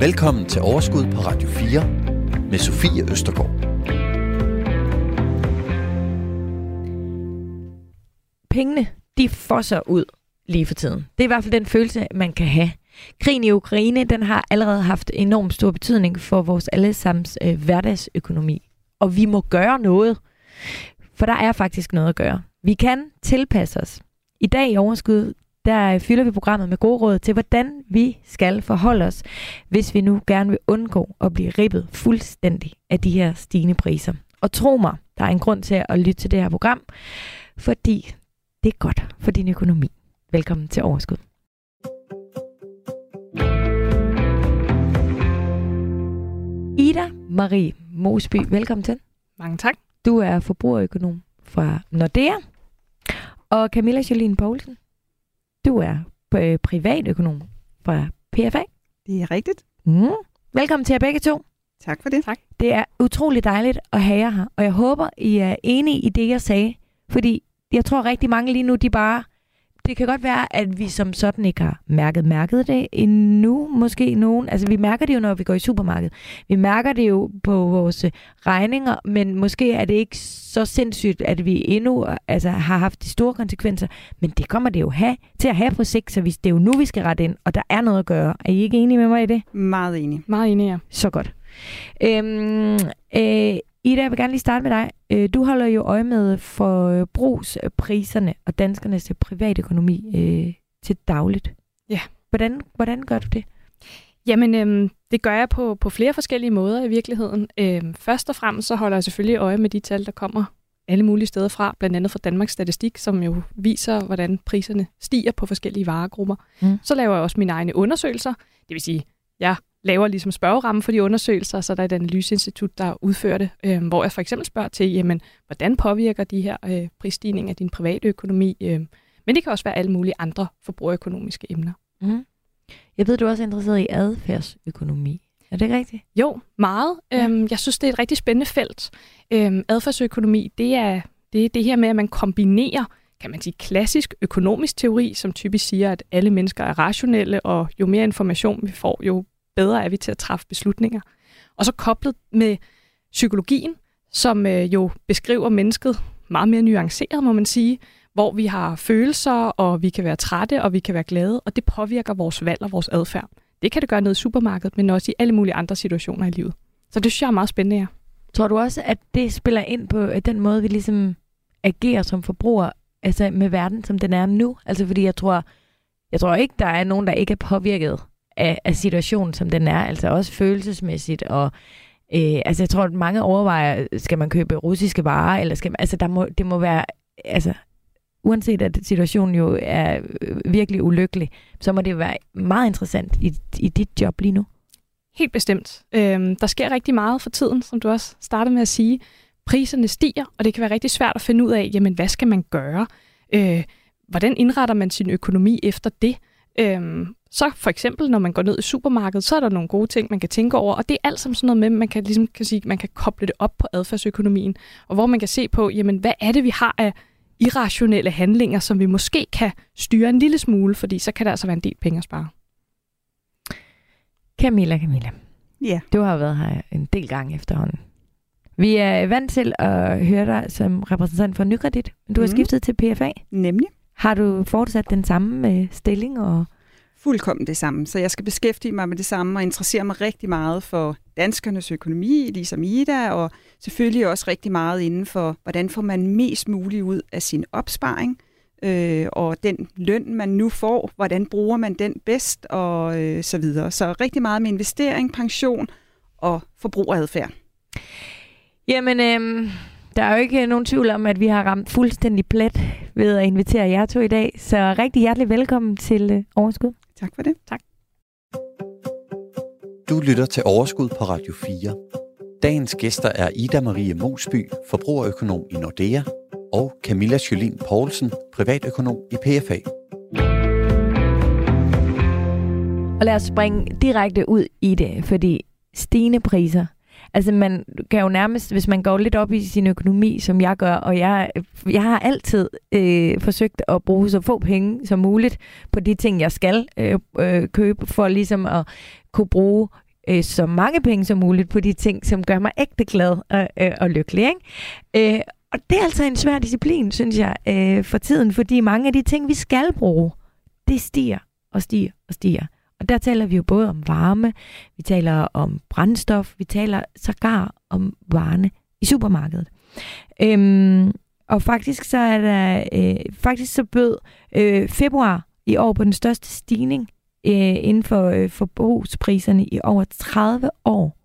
Velkommen til Overskud på Radio 4 med Sofie Østergaard. Pengene, de fosser ud lige for tiden. Det er i hvert fald den følelse, man kan have. Krigen i Ukraine, den har allerede haft enormt stor betydning for vores allesammens øh, hverdagsøkonomi. Og vi må gøre noget, for der er faktisk noget at gøre. Vi kan tilpasse os. I dag i Overskud, der fylder vi programmet med gode råd til, hvordan vi skal forholde os, hvis vi nu gerne vil undgå at blive ribbet fuldstændig af de her stigende priser. Og tro mig, der er en grund til at lytte til det her program, fordi det er godt for din økonomi. Velkommen til Overskud. Ida Marie Mosby, velkommen til. Mange tak. Du er forbrugerøkonom fra Nordea. Og Camilla Jolene Poulsen, du er øh, privatøkonom fra PFA. Det er rigtigt. Mm. Velkommen til jer begge to. Tak for det. Tak. Det er utrolig dejligt at have jer her, og jeg håber, I er enige i det, jeg sagde. Fordi jeg tror rigtig mange lige nu, de bare... Det kan godt være, at vi som sådan ikke har mærket mærket det endnu, måske nogen. Altså, vi mærker det jo, når vi går i supermarkedet. Vi mærker det jo på vores regninger, men måske er det ikke så sindssygt, at vi endnu altså, har haft de store konsekvenser. Men det kommer det jo have, til at have på sigt, så hvis det er jo nu, vi skal rette ind, og der er noget at gøre. Er I ikke enige med mig i det? Meget enig. Meget enig, ja. Så godt. Øhm, øh, Ida, jeg vil gerne lige starte med dig. Øh, du holder jo øje med forbrugspriserne og danskernes privatøkonomi øh, til dagligt. Ja. Hvordan, hvordan gør du det? Jamen, øhm, det gør jeg på, på flere forskellige måder i virkeligheden. Øhm, først og fremmest så holder jeg selvfølgelig øje med de tal, der kommer alle mulige steder fra, blandt andet fra Danmarks Statistik, som jo viser, hvordan priserne stiger på forskellige varegrupper. Mm. Så laver jeg også mine egne undersøgelser. Det vil sige, jeg laver ligesom spørgeramme for de undersøgelser, så der er et analyseinstitut, der udfører det, øh, hvor jeg for eksempel spørger til, jamen, hvordan påvirker de her øh, prisstigninger din private økonomi? Øh, men det kan også være alle mulige andre forbrugerøkonomiske emner. Mm. Jeg ved, du er også interesseret i adfærdsøkonomi. Er det ikke rigtigt? Jo, meget. Ja. Øhm, jeg synes, det er et rigtig spændende felt. Øhm, adfærdsøkonomi, det er, det er det her med, at man kombinerer kan man sige, klassisk økonomisk teori, som typisk siger, at alle mennesker er rationelle, og jo mere information vi får, jo bedre er vi til at træffe beslutninger. Og så koblet med psykologien, som øh, jo beskriver mennesket meget mere nuanceret, må man sige, hvor vi har følelser, og vi kan være trætte, og vi kan være glade, og det påvirker vores valg og vores adfærd. Det kan det gøre ned i supermarkedet, men også i alle mulige andre situationer i livet. Så det synes jeg er meget spændende, ja. Tror du også, at det spiller ind på øh, den måde, vi ligesom agerer som forbrugere, altså med verden, som den er nu? Altså fordi jeg tror, jeg tror ikke, der er nogen, der ikke er påvirket af, af situationen, som den er. Altså også følelsesmæssigt. Og øh, altså jeg tror, at mange overvejer, skal man købe russiske varer, eller skal man, altså der må, det må være, altså uanset at situationen jo er øh, virkelig ulykkelig, så må det være meget interessant i, i dit job lige nu. Helt bestemt. Øhm, der sker rigtig meget for tiden, som du også startede med at sige. Priserne stiger, og det kan være rigtig svært at finde ud af, jamen, hvad skal man gøre? Øh, hvordan indretter man sin økonomi efter det? Øhm, så for eksempel, når man går ned i supermarkedet, så er der nogle gode ting, man kan tænke over, og det er alt sammen sådan noget med, man kan, ligesom, kan, sige, man kan koble det op på adfærdsøkonomien, og hvor man kan se på, jamen, hvad er det, vi har af irrationelle handlinger, som vi måske kan styre en lille smule, fordi så kan der altså være en del penge at spare. Camilla, Camilla. Ja. Du har været her en del gange efterhånden. Vi er vant til at høre dig som repræsentant for Nykredit, men du har Mhm. skiftet til PFA. Nemlig. Har du fortsat den samme øh, stilling? Og... Fuldkommen det samme. Så jeg skal beskæftige mig med det samme og interessere mig rigtig meget for danskernes økonomi, ligesom Ida, og selvfølgelig også rigtig meget inden for, hvordan får man mest muligt ud af sin opsparing, øh, og den løn, man nu får, hvordan bruger man den bedst, og øh, så videre. Så rigtig meget med investering, pension og forbrugeradfærd. Jamen, øhm, der er jo ikke øh, nogen tvivl om, at vi har ramt fuldstændig plet ved at invitere jer to i dag. Så rigtig hjertelig velkommen til øh, Overskud. Tak for det. Du lytter til Overskud på Radio 4. Dagens gæster er Ida Marie Mosby, forbrugerøkonom i Nordea, og Camilla Jolin Poulsen, privatøkonom i PFA. Og lad os springe direkte ud i det, fordi stigende priser. Altså man kan jo nærmest, hvis man går lidt op i sin økonomi, som jeg gør, og jeg, jeg har altid øh, forsøgt at bruge så få penge som muligt på de ting, jeg skal øh, øh, købe, for ligesom at kunne bruge øh, så mange penge som muligt på de ting, som gør mig ægte glad og, øh, og lykkelig. Ikke? Øh, og det er altså en svær disciplin, synes jeg, øh, for tiden, fordi mange af de ting, vi skal bruge, det stiger og stiger og stiger. Og der taler vi jo både om varme, vi taler om brændstof, vi taler sågar om varerne i supermarkedet. Øhm, og faktisk så er der, øh, faktisk så bød øh, februar i år på den største stigning øh, inden for øh, forbrugspriserne i over 30 år,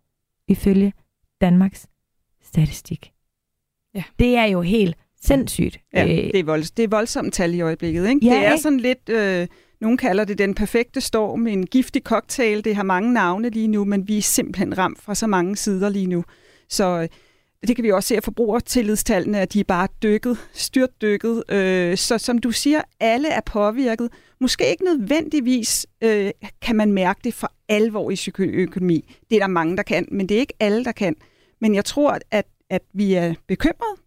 ifølge Danmarks statistik. Ja. Det er jo helt sindssygt. Ja, Øh, det er, volds, det er voldsomt tal i øjeblikket. Ikke? Ja, det er ikke? sådan lidt, øh, nogen kalder det den perfekte storm, en giftig cocktail. Det har mange navne lige nu, men vi er simpelthen ramt fra så mange sider lige nu. Så øh, det kan vi også se af forbrugertillidstallene, at de er bare dykket, styrtdykket. Øh, så som du siger, alle er påvirket. Måske ikke nødvendigvis øh, kan man mærke det for alvor i psykoøkonomi. Det er der mange, der kan, men det er ikke alle, der kan. Men jeg tror, at, at vi er bekymrede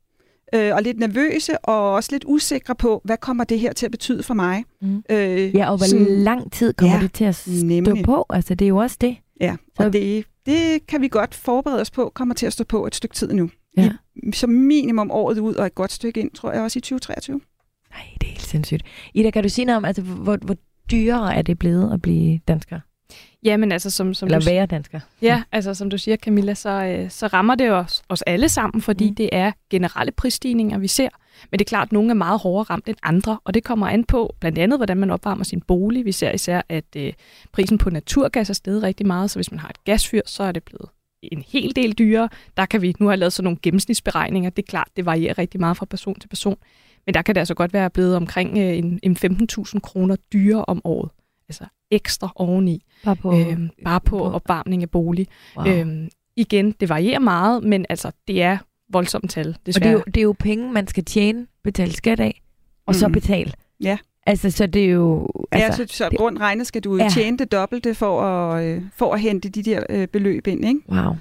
øh, og lidt nervøse og også lidt usikre på, hvad kommer det her til at betyde for mig? Mm. Øh, Ja, og hvor sådan- lang tid kommer Ja, det til at stå nemlig. på? Altså, det er jo også det. Ja, Så- og det, det kan vi godt forberede os på, kommer til at stå på et stykke tid nu. Ja. I, som minimum året ud, og et godt stykke ind, tror jeg også i 2023. Nej, det er helt sindssygt. Ida, kan du sige noget om, altså, hvor, hvor dyrere er det blevet at blive dansker? Jamen altså, som, som Eller du være dansker? Ja, altså som du siger, Camilla, så, øh, så rammer det os, os alle sammen, fordi Mm. mm. det er generelle prisstigninger, vi ser. Men det er klart, at nogle er meget hårdere ramt end andre, og det kommer an på blandt andet, hvordan man opvarmer sin bolig. Vi ser især, at øh, prisen på naturgas er steget rigtig meget, så hvis man har et gasfyr, så er det blevet en hel del dyrere. Der kan vi nu have lavet sådan nogle gennemsnitsberegninger. Det er klart, det varierer rigtig meget fra person til person. Men der kan det altså godt være blevet omkring øh, en, en 15.000 kroner dyrere om året. Altså ekstra oveni. Bare på... Øhm, bare på på- opvarmning af bolig. wow. Øhm, igen, det varierer meget, men altså, det er voldsomt tal, og det desværre. er, jo, det er jo penge, man skal tjene, betale skat af, og mm. så betale. Ja. Altså, så det er jo... Altså, ja, så, så det- rundt regnet skal du Ja. ja. tjene det dobbelte for at, øh, for at hente de der øh, beløb ind, ikke? wow.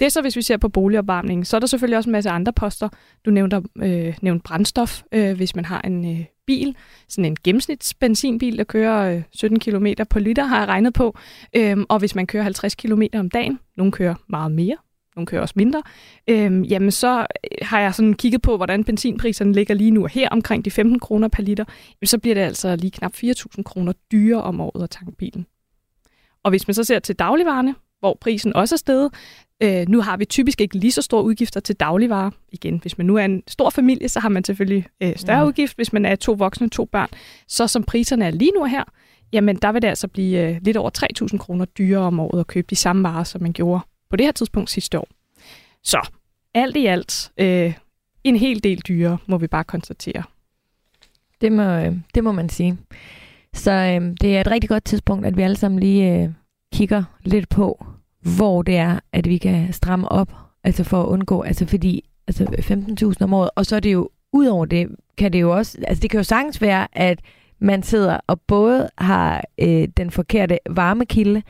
Det er så, hvis vi ser på boligopvarmning. Så er der selvfølgelig også en masse andre poster. Du nævnte, øh, nævnte brændstof, øh, hvis man har en øh, bil. Sådan en gennemsnitsbenzinbil, der kører øh, 17 km på liter, har jeg regnet på. Øhm, og hvis man kører 50 km om dagen, nogle kører meget mere, nogle kører også mindre, øhm, jamen så øh, har jeg sådan kigget på, hvordan benzinpriserne ligger lige nu og her omkring de 15 kroner per liter. Jamen, så bliver det altså lige knap 4.000 kroner dyrere om året at tanke bilen. Og hvis man så ser til dagligvarerne, hvor prisen også er steget, Øh, nu har vi typisk ikke lige så store udgifter til dagligvarer. Igen, hvis man nu er en stor familie, så har man selvfølgelig øh, større Ja. udgift. Hvis man er to voksne, to børn. Så som priserne er lige nu her, jamen der vil det altså blive øh, lidt over 3.000 kroner dyrere om året at købe de samme varer, som man gjorde på det her tidspunkt sidste år. Så alt i alt øh, en hel del dyrere, må vi bare konstatere. Det må, øh, det må man sige. Så øh, det er et rigtig godt tidspunkt, at vi alle sammen lige øh, kigger lidt på, hvor det er, at vi kan stramme op, altså for at undgå, altså fordi altså 15.000 om året, og så er det jo, ud over det, kan det jo også, altså det kan jo sagtens være, at man sidder og både har øh, den forkerte varmekilde,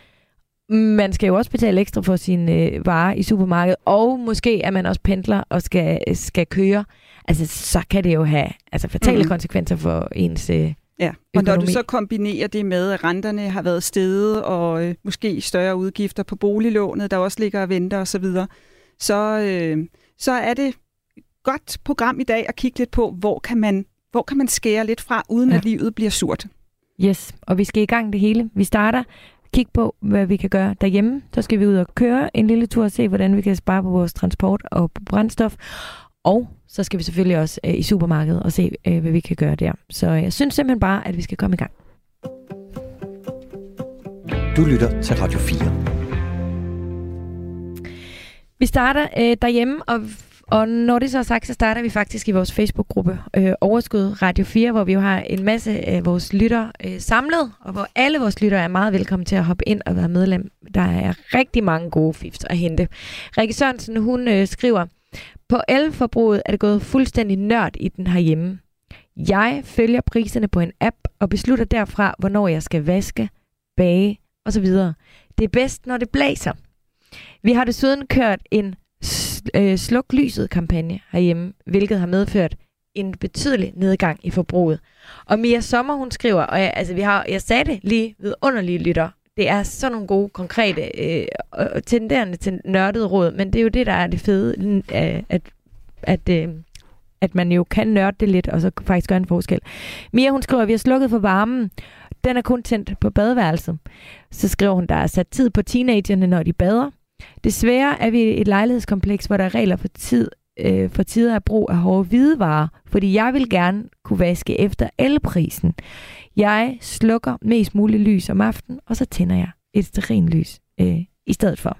man skal jo også betale ekstra for sine øh, varer i supermarkedet, og måske er man også pendler og skal, skal køre. Altså, så kan det jo have altså, fatale mm. Konsekvenser for ens... Øh, Ja, og når du Økonomi. så kombinerer det med, at renterne har været steget, og øh, måske større udgifter på boliglånet, der også ligger og venter osv., så, så, øh, så er det et godt program i dag at kigge lidt på, hvor kan man, hvor kan man skære lidt fra, uden Ja. at livet bliver surt. yes, og vi skal i gang det hele. Vi starter, kig på, hvad vi kan gøre derhjemme. Så skal vi ud og køre en lille tur og se, hvordan vi kan spare på vores transport og på brændstof. Og så skal vi selvfølgelig også øh, i supermarkedet og se, øh, hvad vi kan gøre der. Så jeg synes simpelthen bare, at vi skal komme i gang. Du lytter til Radio 4. Vi starter øh, derhjemme, og, og når det så er sagt, så starter vi faktisk i vores Facebook-gruppe øh, Overskud Radio 4, hvor vi jo har en masse af vores lytter øh, samlet, og hvor alle vores lyttere er meget velkommen til at hoppe ind og være medlem. Der er rigtig mange gode fifs at hente. Rikke Sørensen, hun øh, skriver, på elforbruget er det gået fuldstændig nørd i den herhjemme. Jeg følger priserne på en app og beslutter derfra, hvornår jeg skal vaske, bage osv. Det er bedst, når det blæser. Vi har desuden kørt en øh, sluk lyset kampagne herhjemme, hvilket har medført en betydelig nedgang i forbruget. Og Mia Sommer, hun skriver, og jeg, altså, vi har, jeg sagde det lige ved underlige lytter, det er sådan nogle gode, konkrete, øh, og tenderende til nørdede råd, men det er jo det, der er det fede, øh, at, at, øh, at man jo kan nørde det lidt, og så faktisk gøre en forskel. Mia, hun skriver, at vi har slukket for varmen. Den er kun tændt på badeværelset. Så skriver hun, der er sat tid på teenagerne, når de bader. Desværre er vi i et lejlighedskompleks, hvor der er regler for tid øh, for tider af brug af hårde hvidevarer, fordi jeg vil gerne kunne vaske efter elprisen. Jeg slukker mest muligt lys om aftenen, og så tænder jeg et lys øh, i stedet for.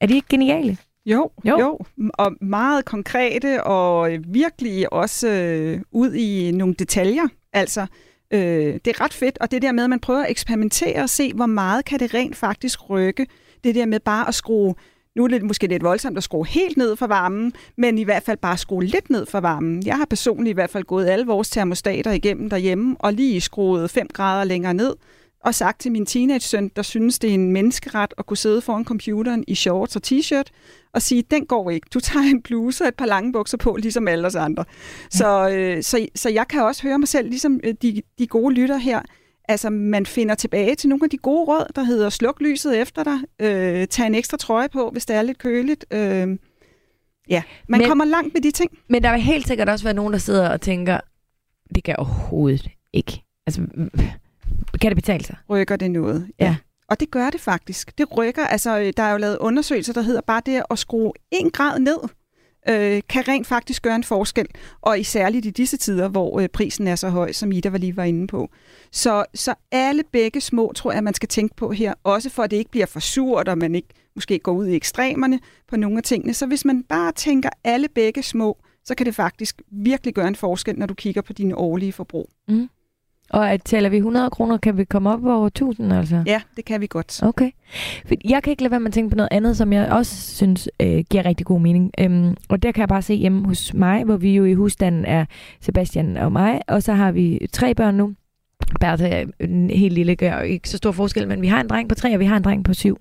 Er de ikke geniale? Jo, jo, jo, og meget konkrete og virkelig også øh, ud i nogle detaljer. Altså, øh, det er ret fedt, og det der med, at man prøver at eksperimentere og se, hvor meget kan det rent faktisk rykke. Det der med bare at skrue nu er det måske lidt voldsomt at skrue helt ned for varmen, men i hvert fald bare skrue lidt ned for varmen. Jeg har personligt i hvert fald gået alle vores termostater igennem derhjemme, og lige skruet 5 grader længere ned, og sagt til min teenage-søn, der synes, det er en menneskeret at kunne sidde foran computeren i shorts og t-shirt, og sige, den går ikke. Du tager en bluse og et par lange bukser på, ligesom alle os andre. Ja. Så, øh, så, så jeg kan også høre mig selv, ligesom øh, de, de gode lytter her, Altså, man finder tilbage til nogle af de gode råd, der hedder sluk lyset efter dig, øh, tag en ekstra trøje på, hvis det er lidt køligt. Øh, ja, man men, kommer langt med de ting. Men der vil helt sikkert også være nogen, der sidder og tænker, det kan overhovedet ikke. Altså, kan det betale sig? Rykker det noget? Ja. ja. Og det gør det faktisk. Det rykker. Altså, der er jo lavet undersøgelser, der hedder bare det at skrue en grad ned øh, kan rent faktisk gøre en forskel, og i særligt i disse tider, hvor øh, prisen er så høj, som Ida var lige var inde på. Så, så alle begge små, tror jeg, man skal tænke på her, også for at det ikke bliver for surt, og man ikke måske går ud i ekstremerne på nogle af tingene. Så hvis man bare tænker alle begge små, så kan det faktisk virkelig gøre en forskel, når du kigger på dine årlige forbrug. Mm. Og at taler vi 100 kroner, kan vi komme op over 1000 altså? Ja, det kan vi godt. Okay. Jeg kan ikke lade være med at tænke på noget andet, som jeg også synes øh, giver rigtig god mening. Øhm, og der kan jeg bare se hjemme hos mig, hvor vi jo i husstanden er Sebastian og mig, og så har vi tre børn nu. Bertha er en helt lille, gør ikke så stor forskel, men vi har en dreng på tre, og vi har en dreng på syv.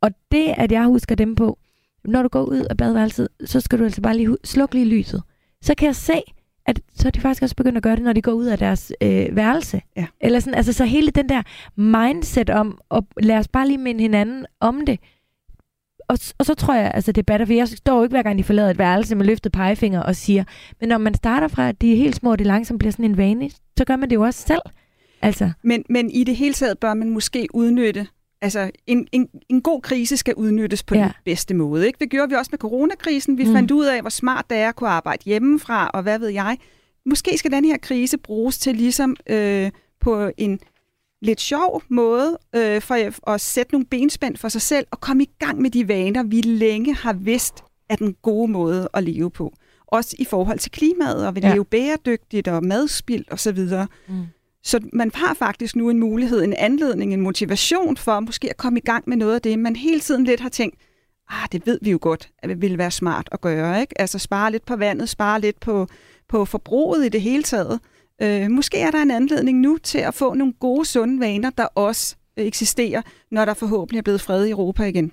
Og det, at jeg husker dem på, når du går ud af badeværelset, så skal du altså bare lige slukke lige lyset. Så kan jeg se, at så er de faktisk også begyndt at gøre det, når de går ud af deres øh, værelse. Ja. Eller sådan, altså så hele den der mindset om, at lad os bare lige minde hinanden om det. Og, og så tror jeg, altså det er bedre, for jeg står jo ikke hver gang, de forlader et værelse med løftet pegefinger og siger, men når man starter fra, at de er helt små, og det langsomt bliver sådan en vane, så gør man det jo også selv. Altså. Men, men i det hele taget bør man måske udnytte Altså, en, en, en god krise skal udnyttes på ja. den bedste måde. Ikke? Det gjorde vi også med coronakrisen. Vi mm. fandt ud af, hvor smart det er at kunne arbejde hjemmefra, og hvad ved jeg. Måske skal den her krise bruges til ligesom øh, på en lidt sjov måde øh, for at sætte nogle benspænd for sig selv og komme i gang med de vaner, vi længe har vidst er den gode måde at leve på. Også i forhold til klimaet, og vi ja. leve bæredygtigt og madspild osv. Mm. Så man har faktisk nu en mulighed, en anledning, en motivation for måske at komme i gang med noget af det, man hele tiden lidt har tænkt, ah, det ved vi jo godt, at det ville være smart at gøre. Ikke? Altså spare lidt på vandet, spare lidt på, på forbruget i det hele taget. Øh, måske er der en anledning nu til at få nogle gode, sunde vaner, der også eksisterer, når der forhåbentlig er blevet fred i Europa igen.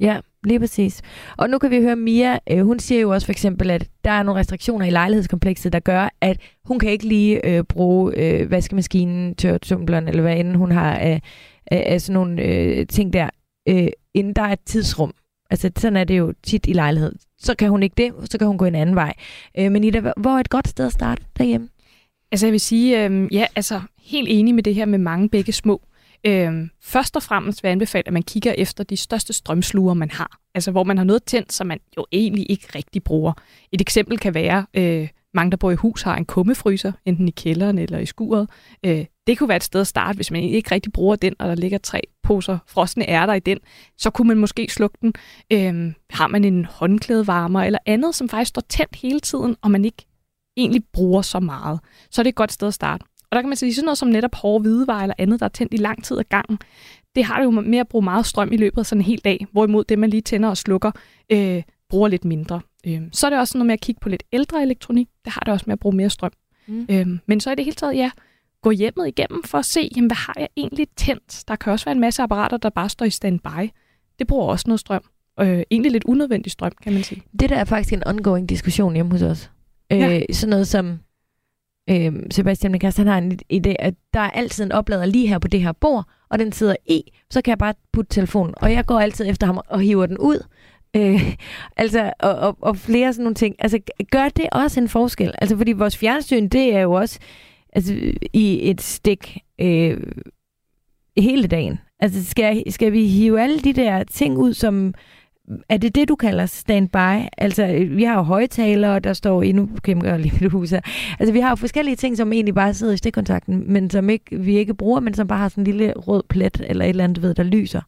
Ja, lige præcis. Og nu kan vi høre Mia, øh, hun siger jo også for eksempel, at der er nogle restriktioner i lejlighedskomplekset, der gør, at hun kan ikke lige øh, bruge øh, vaskemaskinen, tørretumbleren, eller hvad end hun har af, af, af sådan nogle øh, ting der, øh, inden der er et tidsrum. Altså sådan er det jo tit i lejlighed. Så kan hun ikke det, så kan hun gå en anden vej. Øh, men Ida, hvor er et godt sted at starte derhjemme? Altså jeg vil sige, øh, ja, altså helt enig med det her med mange begge små. Øhm, først og fremmest vil jeg anbefale, at man kigger efter de største strømsluger, man har. Altså hvor man har noget tændt, som man jo egentlig ikke rigtig bruger. Et eksempel kan være, øh, mange der bor i hus har en kummefryser, enten i kælderen eller i skuret. Øh, det kunne være et sted at starte, hvis man ikke rigtig bruger den, og der ligger tre poser frosne ærter i den, så kunne man måske slukke den. Øh, har man en håndklædevarmer eller andet, som faktisk står tændt hele tiden, og man ikke egentlig bruger så meget, så er det et godt sted at starte. Og der kan man sige, sådan noget som netop hårde hvidevarer eller andet, der er tændt i lang tid ad gangen, det har det jo med at bruge meget strøm i løbet af sådan en hel dag, hvorimod det, man lige tænder og slukker, øh, bruger lidt mindre. Øh, så er det også noget med at kigge på lidt ældre elektronik, det har det også med at bruge mere strøm. Mm. Øh, men så er det hele taget, ja, gå hjemmet igennem for at se, jamen, hvad har jeg egentlig tændt? Der kan også være en masse apparater, der bare står i standby. Det bruger også noget strøm. Øh, egentlig lidt unødvendig strøm, kan man sige. Det der er faktisk en ongoing diskussion hjemme hos os. Ja. Øh, sådan noget som, øh, Sebastian Mikast, han har en idé, at der er altid en oplader lige her på det her bord, og den sidder i, så kan jeg bare putte telefonen. Og jeg går altid efter ham og hiver den ud. Øh, altså, og, og, og flere sådan nogle ting. Altså, gør det også en forskel? Altså, fordi vores fjernsyn, det er jo også altså, i et stik øh, hele dagen. Altså, skal, skal vi hive alle de der ting ud, som... Er det det, du kalder standby? Altså, vi har jo højtalere, der står i... Nu kan jeg gøre lige mit hus her. Altså, vi har jo forskellige ting, som egentlig bare sidder i stikkontakten, men som ikke, vi ikke bruger, men som bare har sådan en lille rød plet eller et eller andet, ved, der lyser.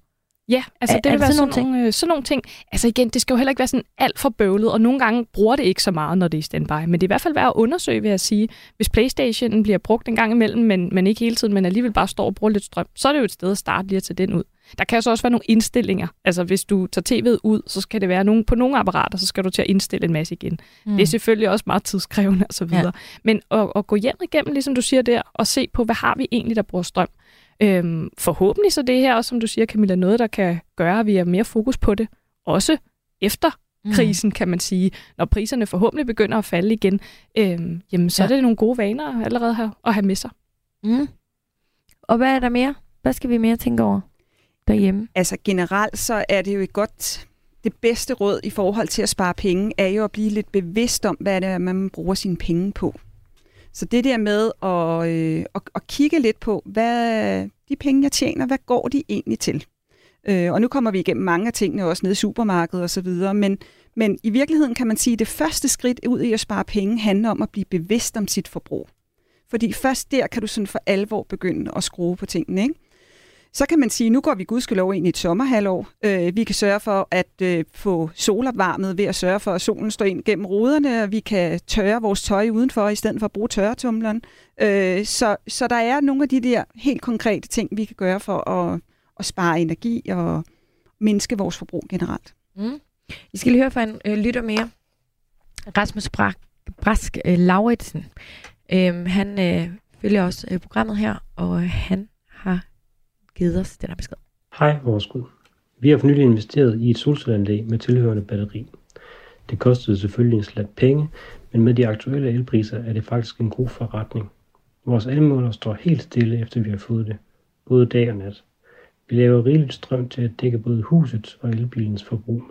Ja, altså Er- det er vil det være sådan sådan, nogle ting? sådan nogle ting. Altså igen, det skal jo heller ikke være sådan alt for bøvlet, og nogle gange bruger det ikke så meget, når det er standby. Men det er i hvert fald værd at undersøge, vil jeg sige. Hvis Playstationen bliver brugt en gang imellem, men, men ikke hele tiden, men alligevel bare står og bruger lidt strøm, så er det jo et sted at starte lige at tage den ud. Der kan så også være nogle indstillinger. Altså hvis du tager tv'et ud, så skal det være nogle, på nogle apparater, så skal du til at indstille en masse igen. Mm. Det er selvfølgelig også meget tidskrævende og så videre. Ja. Men at, at gå hjem igennem, ligesom du siger der, og se på, hvad har vi egentlig, der bruger strøm. Øhm, forhåbentlig så det her også, som du siger, Camilla, noget, der kan gøre, at vi har mere fokus på det. Også efter Mm. krisen, kan man sige. Når priserne forhåbentlig begynder at falde igen, øhm, jamen, så Ja. er det nogle gode vaner allerede her at have med sig. Mm. Og hvad er der mere? Hvad skal vi mere tænke over derhjemme? Altså generelt så er det jo et godt, det bedste råd i forhold til at spare penge, er jo at blive lidt bevidst om, hvad det er, man bruger sine penge på. Så det der med at, øh, at, at kigge lidt på, hvad de penge, jeg tjener, hvad går de egentlig til? Øh, og nu kommer vi igennem mange af tingene, også nede i supermarkedet og så videre, men, men i virkeligheden kan man sige, at det første skridt ud i at spare penge handler om at blive bevidst om sit forbrug. Fordi først der kan du sådan for alvor begynde at skrue på tingene, ikke? Så kan man sige, at nu går vi gudskelov ind i et sommerhalvår. Øh, vi kan sørge for at øh, få solopvarmet ved at sørge for, at solen står ind gennem ruderne, og vi kan tørre vores tøj udenfor, i stedet for at bruge tørretumleren. Øh, så, så der er nogle af de der helt konkrete ting, vi kan gøre for at, at spare energi og mindske vores forbrug generelt. Mm. I skal lige høre fra en øh, lytter mere. Rasmus Brask, Brask øh, Lauritsen. Øhm, han øh, følger også øh, programmet her, og øh, han givet os den her besked. Hej Overskud. Vi har for nylig investeret i et solcelleanlæg med tilhørende batteri. Det kostede selvfølgelig en slat penge, men med de aktuelle elpriser er det faktisk en god forretning. Vores elmåler står helt stille efter vi har fået det, både dag og nat. Vi laver rigeligt strøm til at dække både husets og elbilens forbrug.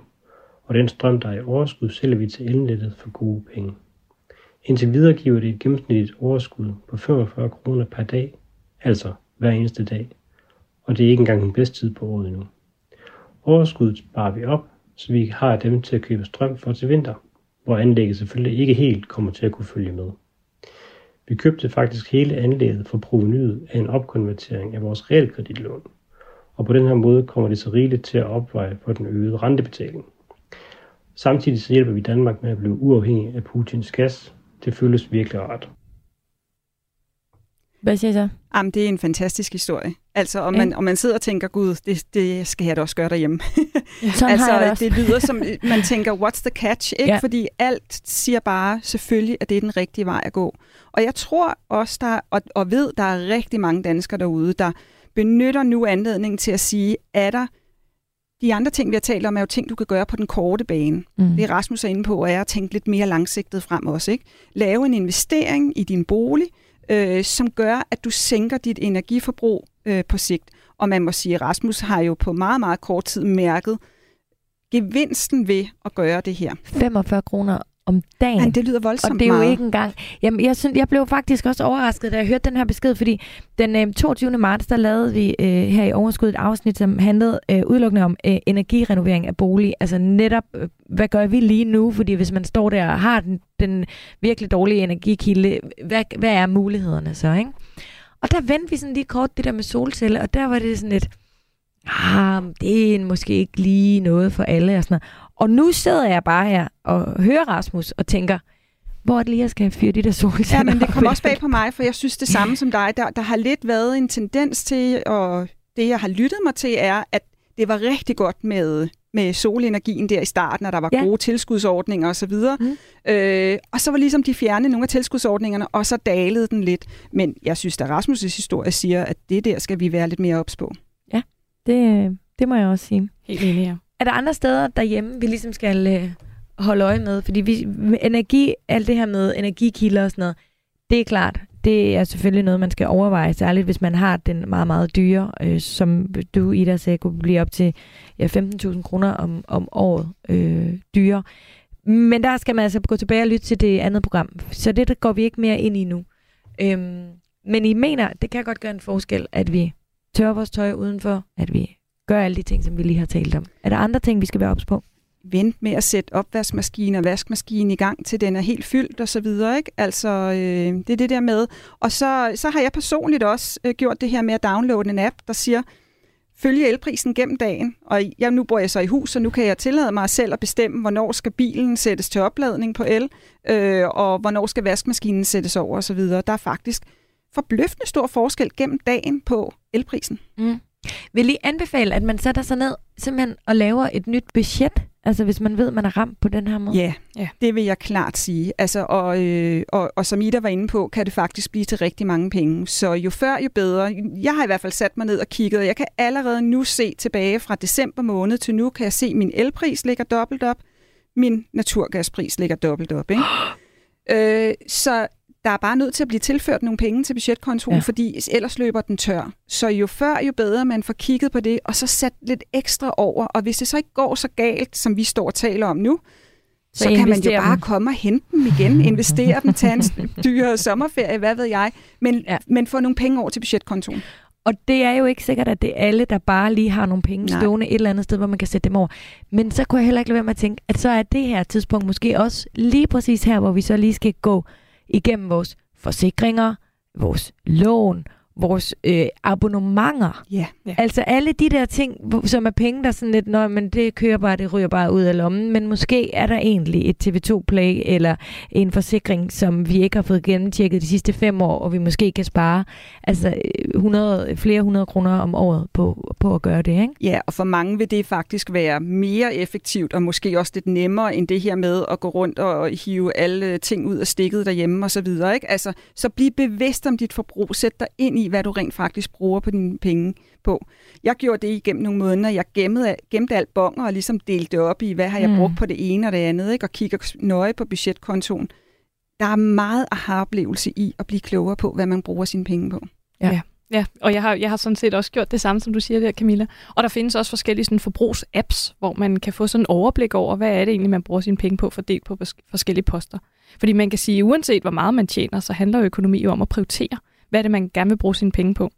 Og den strøm, der er i overskud, sælger vi til elnettet for gode penge. Indtil videre giver det et gennemsnitligt overskud på 45 kroner per dag, altså hver eneste dag. Og det er ikke engang den bedste tid på året endnu. Overskuddet sparer vi op, så vi har dem til at købe strøm for til vinter, hvor anlægget selvfølgelig ikke helt kommer til at kunne følge med. Vi købte faktisk hele anlægget for provenyet af en opkonvertering af vores realkreditlån, og på den her måde kommer det så rigeligt til at opveje for den øgede rentebetaling. Samtidig så hjælper vi Danmark med at blive uafhængig af Putins gas. Det føles virkelig rart. Hvad siger I så? Jamen, det er en fantastisk historie. Altså, om Ja. man, om man sidder og tænker, gud, det, det skal jeg da også gøre derhjemme. Sådan altså, har jeg det også. det lyder som, man tænker, what's the catch? Ikke? Ja. Ja. Fordi alt siger bare selvfølgelig, at det er den rigtige vej at gå. Og jeg tror også, der, og, og ved, der er rigtig mange danskere derude, der benytter nu anledningen til at sige, er der de andre ting, vi har talt om, er jo ting, du kan gøre på den korte bane. Mm. Det Rasmus er inde på, er at tænke lidt mere langsigtet frem også. Ikke? Lave en investering i din bolig, øh, som gør, at du sænker dit energiforbrug øh, på sigt. Og man må sige, at Rasmus har jo på meget, meget kort tid mærket gevinsten ved at gøre det her. 45 kroner om dagen. Men det lyder voldsomt Og det er jo meget. ikke engang... Jamen, jeg, synes, jeg blev faktisk også overrasket, da jeg hørte den her besked, fordi den øh, 22. marts, der lavede vi øh, her i Overskud et afsnit, som handlede øh, udelukkende om øh, energirenovering af bolig. Altså netop, øh, hvad gør vi lige nu? Fordi hvis man står der og har den, den virkelig dårlige energikilde, hvad, hvad er mulighederne så, ikke? Og der vendte vi sådan lige kort det der med solceller, og der var det sådan lidt, ah, det er måske ikke lige noget for alle og sådan noget. Og nu sidder jeg bare her og hører Rasmus og tænker, hvor er det lige, jeg skal fyre de der solceller Ja, men det kommer også bag på mig, for jeg synes det samme som dig. Der, der har lidt været en tendens til, og det jeg har lyttet mig til, er, at det var rigtig godt med, med solenergien der i starten, og der var Ja. gode tilskudsordninger osv. Mm. Øh, og så var ligesom de fjerne nogle af tilskudsordningerne, og så dalede den lidt. Men jeg synes, at Rasmus' historie siger, at det der skal vi være lidt mere ops på. Det, det må jeg også sige. Helt enig, ja. Er der andre steder derhjemme, vi ligesom skal øh, holde øje med? Fordi vi, energi, alt det her med energikilder og sådan noget, det er klart, det er selvfølgelig noget, man skal overveje, særligt hvis man har den meget, meget dyre, øh, som du, Ida, sagde, kunne blive op til ja, 15.000 kroner om, om året øh, dyre. Men der skal man altså gå tilbage og lytte til det andet program, så det der går vi ikke mere ind i nu. Øhm, men I mener, det kan godt gøre en forskel, at vi tørrer vores tøj udenfor, at vi gør alle de ting, som vi lige har talt om. Er der andre ting, vi skal være ops på? vent med at sætte opvaskemaskinen og vaskemaskinen i gang, til den er helt fyldt og så videre. Ikke? Altså, øh, det er det der med. Og så, så har jeg personligt også øh, gjort det her med at downloade en app, der siger, følge elprisen gennem dagen. Og jeg, nu bor jeg så i hus, så nu kan jeg tillade mig selv at bestemme, hvornår skal bilen sættes til opladning på el, øh, og hvornår skal vaskemaskinen sættes over osv. Der er faktisk forbløffende stor forskel gennem dagen på elprisen. Mm. Vil I anbefale, at man sætter sig ned simpelthen og laver et nyt budget? Altså hvis man ved, at man er ramt på den her måde? Ja, ja. det vil jeg klart sige. Altså, og, øh, og, og som Ida var inde på, kan det faktisk blive til rigtig mange penge. Så jo før, jo bedre. Jeg har i hvert fald sat mig ned og kigget, og jeg kan allerede nu se tilbage fra december måned til nu, kan jeg se, at min elpris ligger dobbelt op, min naturgaspris ligger dobbelt op. Ikke? øh, så der er bare nødt til at blive tilført nogle penge til budgetkontoen, ja. fordi ellers løber den tør. Så jo før, jo bedre man får kigget på det, og så sat lidt ekstra over. Og hvis det så ikke går så galt, som vi står og taler om nu, så, så kan man jo bare dem. komme og hente dem igen, investere dem, tage en dyre sommerferie, hvad ved jeg, men, ja. men få nogle penge over til budgetkontoen. Og det er jo ikke sikkert, at det er alle, der bare lige har nogle penge Nej. stående et eller andet sted, hvor man kan sætte dem over. Men så kunne jeg heller ikke lade være med at tænke, at så er det her tidspunkt måske også lige præcis her, hvor vi så lige skal gå igennem vores forsikringer, vores lån, vores øh, abonnementer. Ja. ja. Altså alle de der ting, som er penge, der sådan lidt, når men det kører bare, det ryger bare ud af lommen, men måske er der egentlig et TV2 Play eller en forsikring, som vi ikke har fået gennemtjekket de sidste fem år, og vi måske kan spare altså 100, flere hundrede kroner om året på, på at gøre det, ikke? Ja, og for mange vil det faktisk være mere effektivt, og måske også lidt nemmere, end det her med at gå rundt og hive alle ting ud af stikket derhjemme og så videre, ikke? Altså, så bliv bevidst om dit forbrug, sæt dig ind i, hvad du rent faktisk bruger på dine penge på. Jeg gjorde det igennem nogle måneder. Jeg gemte, gemte alt bonger og ligesom delte det op i, hvad har jeg mm. brugt på det ene og det andet, ikke? og kigger nøje på budgetkontoen. Der er meget aha-oplevelse i at blive klogere på, hvad man bruger sine penge på. Ja. ja. Ja, og jeg har, jeg har sådan set også gjort det samme, som du siger der, Camilla. Og der findes også forskellige sådan, forbrugsapps, hvor man kan få sådan en overblik over, hvad er det egentlig, man bruger sine penge på, fordelt på forskellige poster. Fordi man kan sige, at uanset hvor meget man tjener, så handler økonomi jo om at prioritere hvad er det, man gerne vil bruge sine penge på.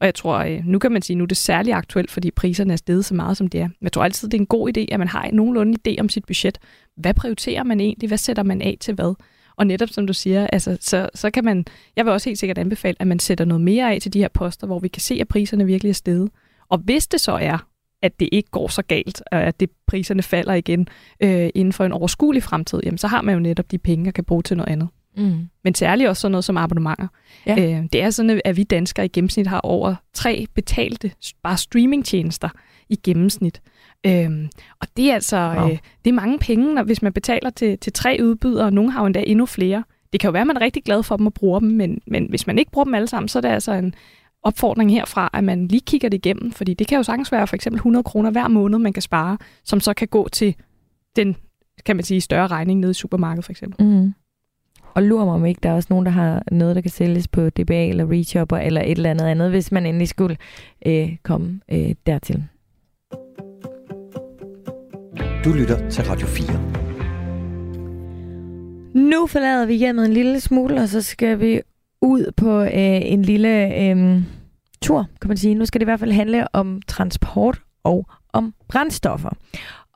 Og jeg tror, øh, nu kan man sige, nu er det særligt aktuelt, fordi priserne er steget så meget, som det er. Men jeg tror altid, det er en god idé, at man har en nogenlunde idé om sit budget. Hvad prioriterer man egentlig? Hvad sætter man af til hvad? Og netop som du siger, altså, så, så kan man, jeg vil også helt sikkert anbefale, at man sætter noget mere af til de her poster, hvor vi kan se, at priserne virkelig er steget. Og hvis det så er, at det ikke går så galt, og at det, priserne falder igen øh, inden for en overskuelig fremtid, jamen, så har man jo netop de penge, der kan bruge til noget andet. Mm. Men særligt også sådan noget som abonnementer. Ja. Øh, det er sådan, at vi danskere i gennemsnit har over tre betalte bare streamingtjenester i gennemsnit. Øhm, og det er altså wow. øh, det er mange penge, når, hvis man betaler til, til tre udbydere, og nogle har jo endda endnu flere. Det kan jo være, at man er rigtig glad for dem og bruger dem, men, men hvis man ikke bruger dem alle sammen, så er det altså en opfordring herfra, at man lige kigger det igennem, fordi det kan jo sagtens være for eksempel 100 kroner hver måned, man kan spare, som så kan gå til den, kan man sige, større regning nede i supermarkedet for eksempel. Mm. Og lurer mig om ikke, der er også nogen, der har noget, der kan sælges på DBA eller Reshopper eller et eller andet andet, hvis man endelig skulle øh, komme øh, dertil. Du lytter til Radio 4. Nu forlader vi hjemmet en lille smule, og så skal vi ud på øh, en lille øh, tur, kan man sige. Nu skal det i hvert fald handle om transport og om brændstoffer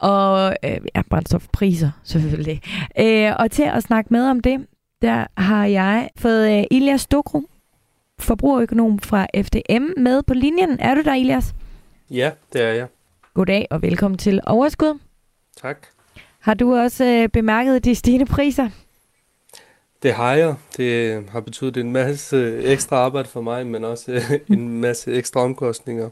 og øh, ja, brændstofpriser selvfølgelig. Øh, og til at snakke med om det, der har jeg fået uh, Ilias Stokro, forbrugerøkonom fra FDM, med på linjen. Er du der, Ilias? Ja, det er jeg. Goddag og velkommen til Overskud. Tak. Har du også uh, bemærket de stigende priser? Det har jeg. Det har betydet en masse ekstra arbejde for mig, men også uh, en masse ekstra omkostninger.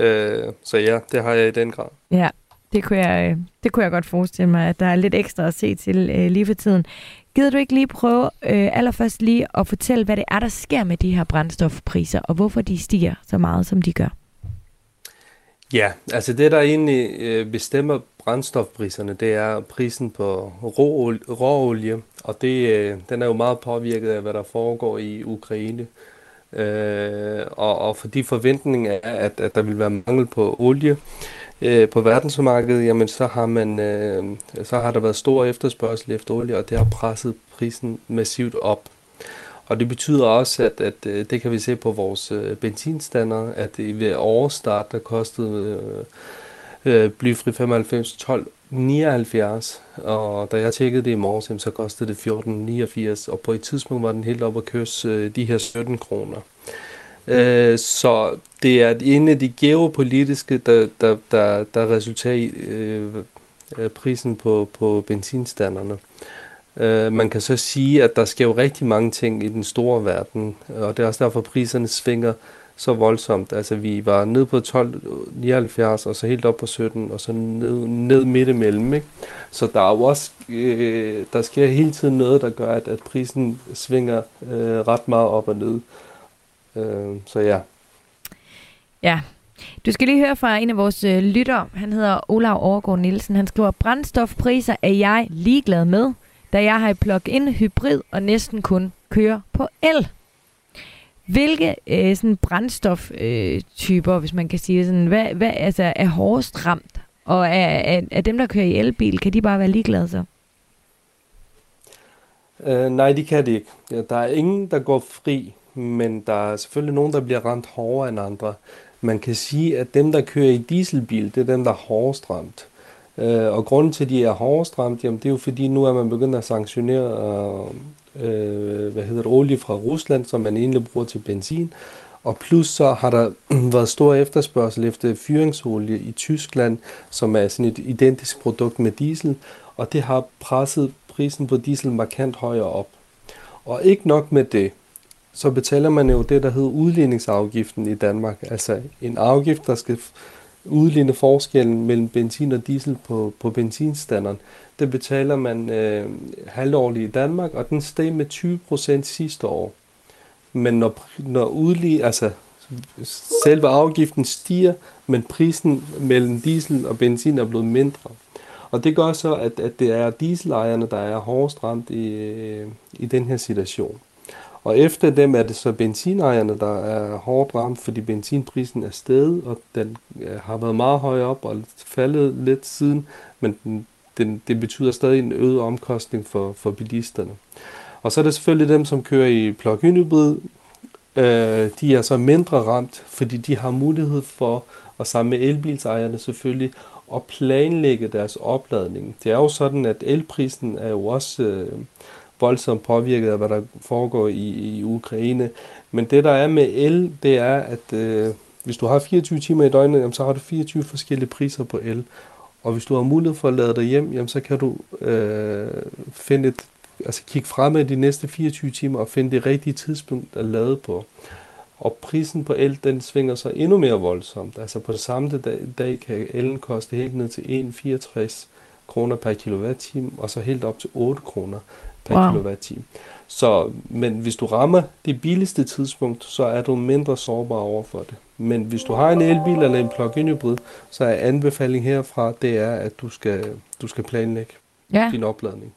Uh, så ja, det har jeg i den grad. Ja, det kunne jeg, det kunne jeg godt forestille mig, at der er lidt ekstra at se til uh, lige for tiden. Gider du ikke lige prøve øh, allerførst lige at fortælle, hvad det er, der sker med de her brændstofpriser, og hvorfor de stiger så meget, som de gør? Ja, altså det, der egentlig øh, bestemmer brændstofpriserne, det er prisen på råolie, råolie og det, øh, den er jo meget påvirket af, hvad der foregår i Ukraine. Øh, og, og fordi forventningen er, at, at der vil være mangel på olie øh, på verdensmarkedet, jamen så har, man, øh, så har der været stor efterspørgsel efter olie, og det har presset prisen massivt op. Og det betyder også, at, at øh, det kan vi se på vores øh, benzinstander, at det ved årsstart, der kostede øh, øh blyfri 95 12 79, og da jeg tjekkede det i morges, så kostede det 14,89, og på et tidspunkt var den helt op at køres øh, de her 17 kroner. Øh, så det er en af de geopolitiske, der, der, der, der resulterer i øh, øh, prisen på, på benzinstanderne. Øh, man kan så sige, at der sker jo rigtig mange ting i den store verden, og det er også derfor, priserne svinger så voldsomt. Altså vi var ned på 12,79 og så helt op på 17 og så ned, ned midt imellem. Ikke? Så der er jo også, øh, der sker hele tiden noget, der gør, at, at prisen svinger øh, ret meget op og ned. Øh, så ja. Ja, du skal lige høre fra en af vores øh, lytter. Han hedder Olav Overgaard Nielsen. Han skriver, brændstofpriser er jeg ligeglad med, da jeg har plug-in hybrid og næsten kun kører på el. Hvilke øh, sådan brændstoftyper, øh, hvis man kan sige sådan, hvad, hvad altså, er hårdest ramt? Og er, er, er dem, der kører i elbil, kan de bare være ligeglade så? Uh, nej, de kan de ikke. Ja, der er ingen, der går fri, men der er selvfølgelig nogen, der bliver ramt hårdere end andre. Man kan sige, at dem, der kører i dieselbil, det er dem, der er hårdest ramt. Øh, og grunden til, at de er hårdest ramt, jamen, det er jo fordi, nu er man begyndt at sanktionere øh, hvad hedder det, olie fra Rusland, som man egentlig bruger til benzin. Og plus så har der været stor efterspørgsel efter fyringsolie i Tyskland, som er sådan et identisk produkt med diesel, og det har presset prisen på diesel markant højere op. Og ikke nok med det, så betaler man jo det, der hedder udligningsafgiften i Danmark. Altså en afgift, der skal udligne forskellen mellem benzin og diesel på, på benzinstanderen. Det betaler man øh, halvårligt i Danmark, og den steg med 20% sidste år. Men når, når udlig, altså selve afgiften stiger, men prisen mellem diesel og benzin er blevet mindre. Og det gør så, at, at det er dieselejerne, der er hårdest ramt i, øh, i den her situation. Og efter dem er det så benzinejerne, der er hårdt ramt, fordi benzinprisen er steget, og den øh, har været meget høj op og faldet lidt siden, men den, den, det betyder stadig en øget omkostning for, for bilisterne. Og så er det selvfølgelig dem, som kører i plug-in hybrid. Øh, de er så mindre ramt, fordi de har mulighed for, at sammen med elbilsejerne selvfølgelig, at planlægge deres opladning. Det er jo sådan, at elprisen er jo også øh, voldsomt påvirket af, hvad der foregår i, i Ukraine. Men det, der er med el, det er, at øh, hvis du har 24 timer i døgnet, jamen, så har du 24 forskellige priser på el. Og hvis du har mulighed for at lade dig hjem, jamen, så kan du øh, finde et, altså kigge fremad de næste 24 timer og finde det rigtige tidspunkt at lade på. Og prisen på el, den svinger så endnu mere voldsomt. Altså på den samme dag, dag kan elen koste helt ned til 1,64 kroner per kilowatt-time, og så helt op til 8 kroner per wow. kilowatt-time. Så, men hvis du rammer det billigste tidspunkt, så er du mindre sårbar over for det. Men hvis du har en elbil eller en plug-in hybrid, så er anbefaling herfra, det er, at du skal, du skal planlægge ja. din opladning.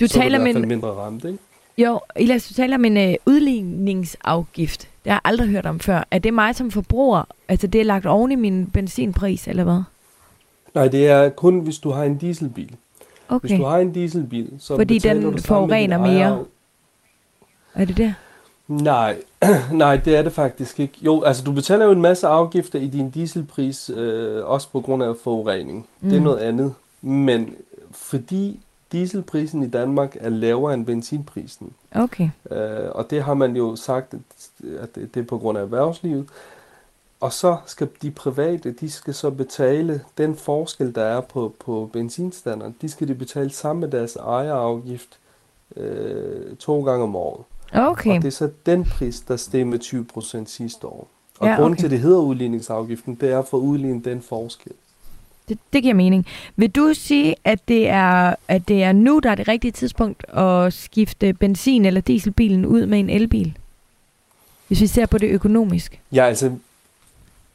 Du så taler er du i hvert fald mindre ramt, ikke? Jo, Elias, du taler om en uh, udligningsafgift. Det har jeg aldrig hørt om før. Er det mig som forbruger? Altså det er lagt oven i min benzinpris, eller hvad? Nej, det er kun, hvis du har en dieselbil. Okay. Hvis du har en dieselbil, så Fordi den du forurener mere. Er det det? Nej, nej, det er det faktisk ikke. Jo, altså du betaler jo en masse afgifter i din dieselpris, øh, også på grund af forurening. Mm. Det er mm. noget andet. Men fordi dieselprisen i Danmark er lavere end benzinprisen, okay. øh, og det har man jo sagt, at det er på grund af erhvervslivet, og så skal de private, de skal så betale den forskel, der er på, på benzinstanderen, de skal de betale sammen med deres ejerafgift øh, to gange om året. Okay. Og det er så den pris, der steg med 20% sidste år. Og ja, grunden okay. til, at det hedder udligningsafgiften, det er for at udligne den forskel. Det, det giver mening. Vil du sige, at det, er, at det er nu, der er det rigtige tidspunkt at skifte benzin- eller dieselbilen ud med en elbil? Hvis vi ser på det økonomisk. Ja, altså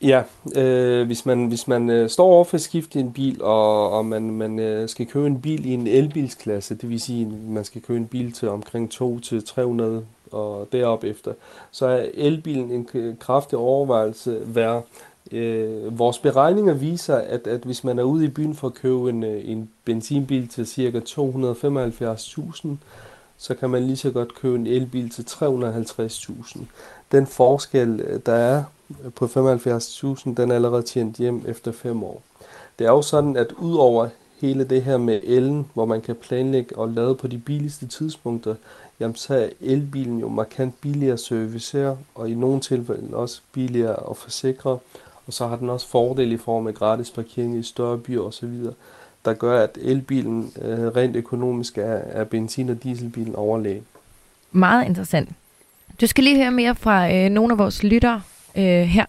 Ja, øh, hvis man, hvis man øh, står over for at skifte en bil, og, og man, man øh, skal købe en bil i en elbilsklasse, det vil sige, at man skal købe en bil til omkring 2-300 og derop efter, så er elbilen en kraftig overvejelse værd. Øh, vores beregninger viser, at, at hvis man er ude i byen for at købe en, øh, en benzinbil til ca. 275.000, så kan man lige så godt købe en elbil til 350.000. Den forskel, øh, der er på 75.000, den er allerede tjent hjem efter 5 år. Det er jo sådan, at udover hele det her med elen, hvor man kan planlægge og lade på de billigste tidspunkter, jamen så er elbilen jo markant billigere at servicere, og i nogle tilfælde også billigere at forsikre, og så har den også fordel i form af gratis parkering i større byer osv., der gør, at elbilen øh, rent økonomisk er, er benzin- og dieselbilen overlegen. Meget interessant. Du skal lige høre mere fra øh, nogle af vores lyttere øh, her.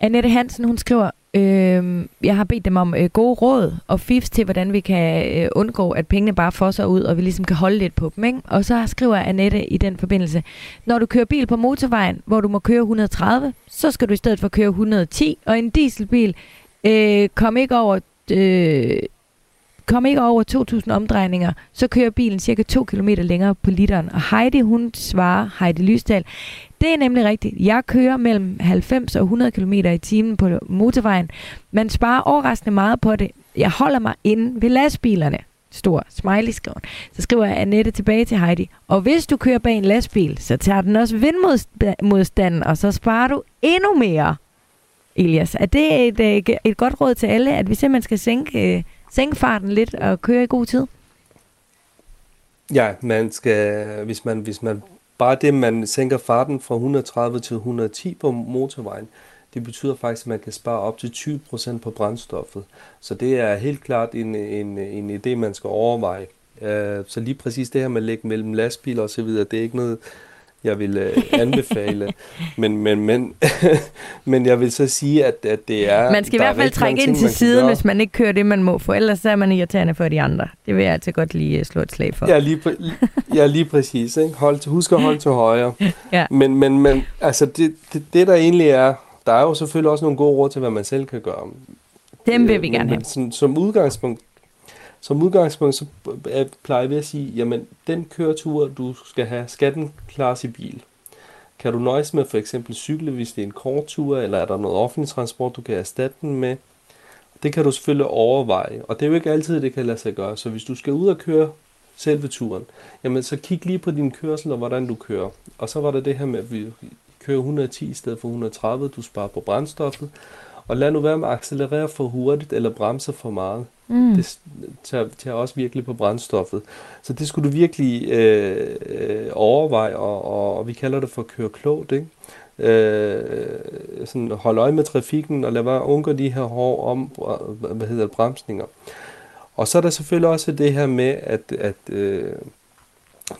Annette Hansen, hun skriver, øh, jeg har bedt dem om øh, gode råd og fifs til, hvordan vi kan øh, undgå, at pengene bare fosser ud, og vi ligesom kan holde lidt på dem. Ikke? Og så skriver Annette i den forbindelse, når du kører bil på motorvejen, hvor du må køre 130, så skal du i stedet for køre 110, og en dieselbil øh, kom ikke over... Øh, kom ikke over 2.000 omdrejninger, så kører bilen cirka 2 km længere på literen. Og Heidi, hun svarer, Heidi Lysdal, det er nemlig rigtigt. Jeg kører mellem 90 og 100 km i timen på motorvejen. Man sparer overraskende meget på det. Jeg holder mig inde ved lastbilerne. Stor smiley skriver. Så skriver jeg Annette tilbage til Heidi. Og hvis du kører bag en lastbil, så tager den også vindmodstanden, og så sparer du endnu mere. Elias, er det et, øh, et, godt råd til alle, at vi simpelthen skal sænke, øh, sænke farten lidt og køre i god tid? Ja, man skal, hvis man, hvis man Bare det, man sænker farten fra 130 til 110 på motorvejen, det betyder faktisk, at man kan spare op til 20% på brændstoffet. Så det er helt klart en, en, en idé, man skal overveje. Uh, så lige præcis det her med at lægge mellem lastbiler og så videre, det er ikke noget, jeg vil uh, anbefale. men, men, men, men jeg vil så sige, at, at det er... Man skal i hvert fald trække ind til siden, hvis man ikke kører det, man må, for ellers er man irriterende for de andre. Det vil jeg altid godt lige øh, slå et slag for. Ja, lige, præ- ja, lige præcis. Ikke? Hold til, husk at holde til højre. ja. Men, men, men altså, det, det, det, der egentlig er... Der er jo selvfølgelig også nogle gode råd til, hvad man selv kan gøre. Dem vil vi gerne have. Som, som udgangspunkt, som udgangspunkt, så plejer vi at sige, jamen, den køretur, du skal have, skal den klares i bil. Kan du nøjes med for eksempel cykle, hvis det er en kort tur, eller er der noget offentlig transport, du kan erstatte den med? Det kan du selvfølgelig overveje, og det er jo ikke altid, det kan lade sig gøre. Så hvis du skal ud og køre selve turen, jamen så kig lige på din kørsel og hvordan du kører. Og så var der det her med, at vi kører 110 i stedet for 130, du sparer på brændstoffet. Og lad nu være med at accelerere for hurtigt eller bremse for meget. Mm. Det tager, tager også virkelig på brændstoffet. Så det skulle du virkelig øh, øh, overveje, og, og, og vi kalder det for køre klogt. Ikke? Øh, sådan hold øje med trafikken og lad være undgå de her hårde om, hvad hedder det, bremsninger. Og så er der selvfølgelig også det her med, at, at øh,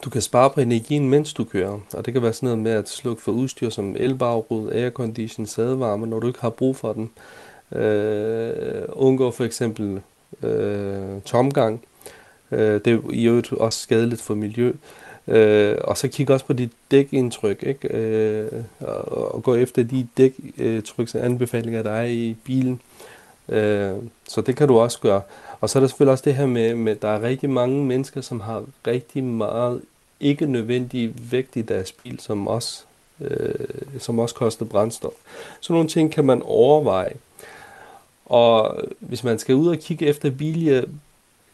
du kan spare på energien, mens du kører. Og det kan være sådan noget med at slukke for udstyr som elbagrud, aircondition, sædevarme, når du ikke har brug for den. Øh, undgå for eksempel øh, tomgang. Øh, det er i øvrigt også skadeligt for miljø. Øh, og så kig også på dit dækindtryk, ikke? Øh, og, og gå efter de dæktryks-anbefalinger, der er i bilen. Øh, så det kan du også gøre. Og så er der selvfølgelig også det her med, med der er rigtig mange mennesker, som har rigtig meget ikke nødvendig vægt i deres bil, som også, øh, som også koster brændstof. Så nogle ting kan man overveje. Og hvis man skal ud og kigge efter billige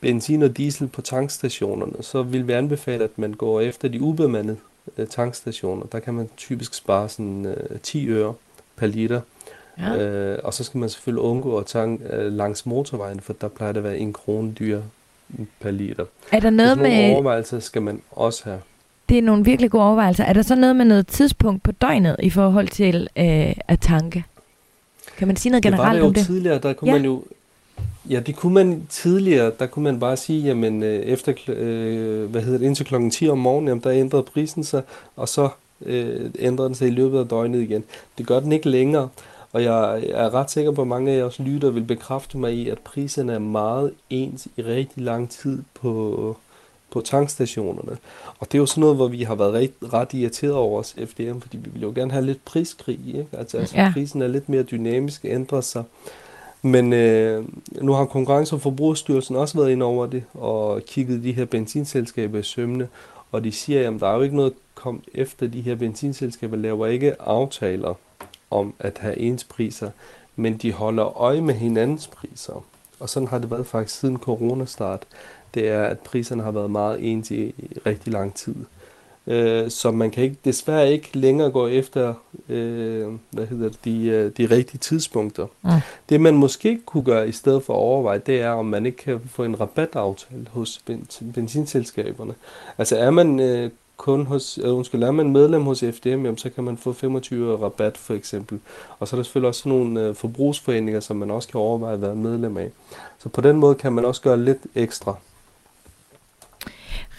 benzin og diesel på tankstationerne, så vil vi anbefale, at man går efter de ubemandede øh, tankstationer. Der kan man typisk spare sådan øh, 10 øre per liter. Ja. Øh, og så skal man selvfølgelig undgå at tanke øh, langs motorvejen, for der plejer det at være en krone dyr per liter. Er der noget med... overvejelser skal man også have. Det er nogle virkelig gode overvejelser. Er der så noget med noget tidspunkt på døgnet i forhold til øh, at tanke? Kan man sige noget generelt det var det jo om det? tidligere, der kunne ja. man jo... Ja, det kunne man tidligere, der kunne man bare sige, jamen øh, efter, øh, hvad hedder det, indtil klokken 10 om morgenen, jamen der ændrede prisen sig, og så øh, ændrede den sig i løbet af døgnet igen. Det gør den ikke længere, og jeg er ret sikker på, at mange af jeres lytter vil bekræfte mig i, at priserne er meget ens i rigtig lang tid på, på tankstationerne. Og det er jo sådan noget, hvor vi har været ret, ret irriteret over os FDM, fordi vi vil jo gerne have lidt priskrig. Ikke? Altså, altså ja. prisen er lidt mere dynamisk, ændrer sig. Men øh, nu har Konkurrence- og Forbrugerstyrelsen også været ind over det og kigget de her benzinselskaber i sømne, og de siger, at der er jo ikke noget kom efter de her benzinselskaber laver ikke aftaler om at have ens priser, men de holder øje med hinandens priser. Og sådan har det været faktisk siden coronastart. Det er, at priserne har været meget ens i, rigtig lang tid. Øh, så man kan ikke, desværre ikke længere gå efter øh, hvad hedder det, de, øh, de rigtige tidspunkter. Mm. Det man måske kunne gøre i stedet for at overveje, det er, om man ikke kan få en rabataftale hos benzinselskaberne. Altså er man øh, kun hos, øh, undskyld, er man medlem hos FDM, jamen, så kan man få 25 rabat for eksempel. Og så er der selvfølgelig også nogle øh, forbrugsforeninger, som man også kan overveje at være medlem af. Så på den måde kan man også gøre lidt ekstra.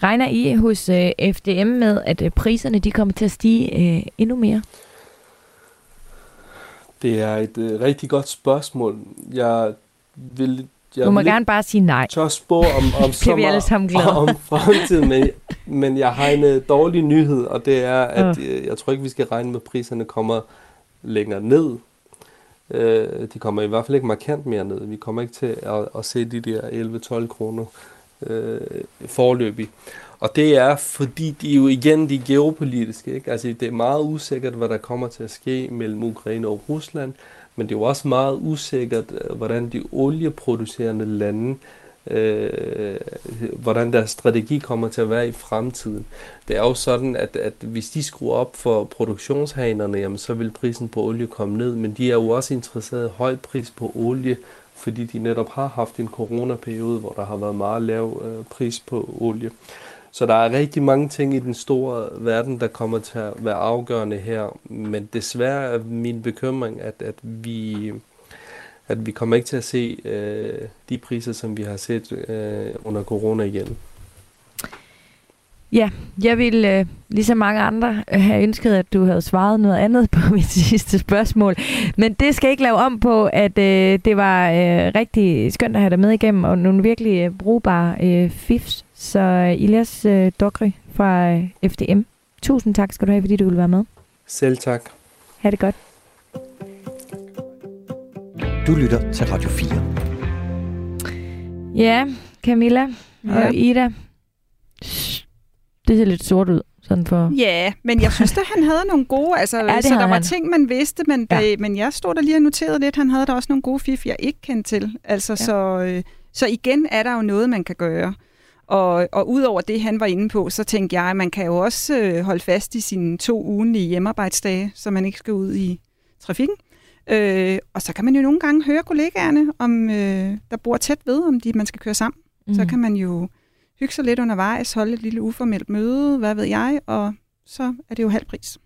Regner I hos øh, FDM med, at øh, priserne de kommer til at stige øh, endnu mere? Det er et øh, rigtig godt spørgsmål. Jeg vil jeg du må gerne bare sige nej. Tør spå om, om, alle sammen glade. om fremtiden, men, men jeg har en uh, dårlig nyhed, og det er, at uh. jeg tror ikke, vi skal regne med, at priserne kommer længere ned. Uh, de kommer i hvert fald ikke markant mere ned. Vi kommer ikke til at, at se de der 11-12 kroner uh, forløbig. Og det er, fordi de jo igen de geopolitiske. Ikke? Altså, det er meget usikkert, hvad der kommer til at ske mellem Ukraine og Rusland men det er jo også meget usikkert, øh, hvordan de olieproducerende lande, øh, hvordan deres strategi kommer til at være i fremtiden. Det er jo sådan, at, at hvis de skruer op for produktionshanerne, jamen, så vil prisen på olie komme ned, men de er jo også interesseret i høj pris på olie, fordi de netop har haft en coronaperiode, hvor der har været meget lav øh, pris på olie. Så der er rigtig mange ting i den store verden, der kommer til at være afgørende her. Men desværre er min bekymring, at, at vi at vi kommer ikke til at se øh, de priser, som vi har set øh, under corona igen. Ja, jeg ville, øh, ligesom mange andre, øh, have ønsket, at du havde svaret noget andet på mit sidste spørgsmål. Men det skal ikke lave om på, at øh, det var øh, rigtig skønt at have dig med igennem, og nogle virkelig øh, brugbare øh, fifs. Så øh, Ilias øh, Dokri fra øh, FDM, tusind tak skal du have, fordi du ville være med. Selv tak. Ha' det godt. Du lytter til Radio 4. Ja, Camilla ja. og Ida. Det ser lidt sort ud. Sådan for... Ja, men jeg synes at han havde nogle gode, altså, ja, så der var han. ting, man vidste, men, ja. det, men jeg stod der lige og noterede lidt, han havde der også nogle gode fif, jeg ikke kendte til. Altså, ja. så, øh, så igen er der jo noget, man kan gøre. Og, og udover det, han var inde på, så tænkte jeg, at man kan jo også øh, holde fast i sine to ugenlige hjemmearbejdsdage, så man ikke skal ud i trafikken. Øh, og så kan man jo nogle gange høre kollegaerne, om øh, der bor tæt ved, om de man skal køre sammen. Mm. Så kan man jo hygge sig lidt undervejs, holde et lille uformelt møde, hvad ved jeg, og så er det jo halv pris.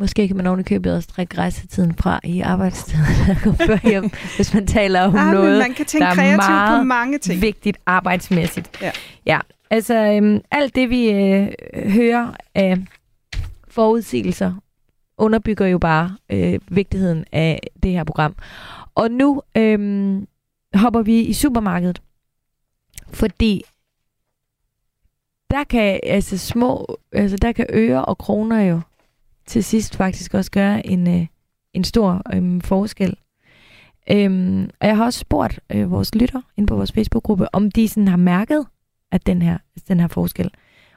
Måske kan man oven i købet også drikke rejsetiden fra i arbejdstiden, hjem, hvis man taler om ja, noget, man kan tænke der er meget på mange ting. vigtigt arbejdsmæssigt. Ja, ja altså øhm, alt det, vi øh, hører af forudsigelser, underbygger jo bare øh, vigtigheden af det her program. Og nu øh, hopper vi i supermarkedet, fordi der kan altså små, altså der kan øre og kroner jo til sidst faktisk også gøre en, øh, en stor øh, forskel. Øhm, og jeg har også spurgt øh, vores lytter ind på vores Facebook-gruppe, om de sådan har mærket at den her, den her forskel.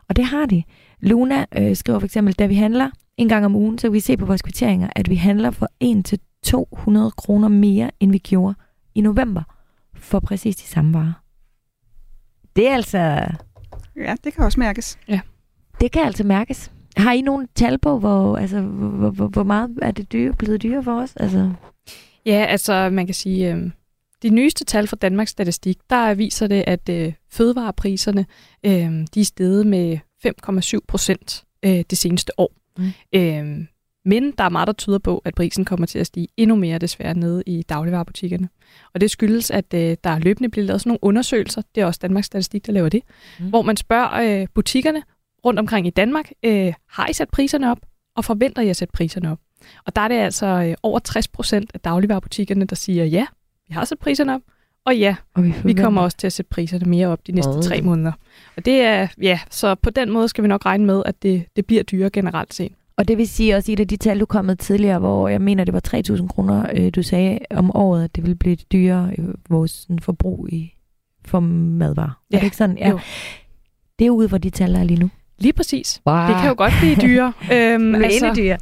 Og det har de. Luna øh, skriver for eksempel, da vi handler en gang om ugen, så kan vi se på vores kvitteringer, at vi handler for 1-200 kroner mere, end vi gjorde i november, for præcis de samme varer. Det er altså... Ja, det kan også mærkes. Ja. Det kan altså mærkes. Har I nogle tal på, hvor, altså, hvor, hvor, hvor meget er det dyre, blevet dyre for os? Altså... Ja, altså man kan sige, øh, de nyeste tal fra Danmarks Statistik, der viser det, at øh, fødevarepriserne øh, de er steget med 5,7 procent øh, det seneste år. Mm. Øh, men der er meget, der tyder på, at prisen kommer til at stige endnu mere desværre nede i dagligvarerbutikkerne. Og det skyldes, at øh, der løbende bliver lavet sådan nogle undersøgelser, det er også Danmarks Statistik, der laver det, mm. hvor man spørger øh, butikkerne rundt omkring i Danmark, øh, har I sat priserne op, og forventer I at sætte priserne op? Og der er det altså øh, over 60 procent af dagligvarerbutikkerne, der siger ja, vi har sat priserne op, Og ja, Og vi, vi kommer også til at sætte priserne mere op de næste Åh. tre måneder. Og det er, ja, så på den måde skal vi nok regne med, at det, det bliver dyrere generelt set. Og det vil sige også, i de tal, du kom med tidligere, hvor jeg mener, det var 3.000 kroner, øh, du sagde om året, at det ville blive dyrere i vores sådan, forbrug i, for madvarer. Ja. Er det ikke sådan? Ja. jo. Det er ude, hvor de tal er lige nu. Lige præcis. Wow. Det kan jo godt blive dyrere. øhm, dyre.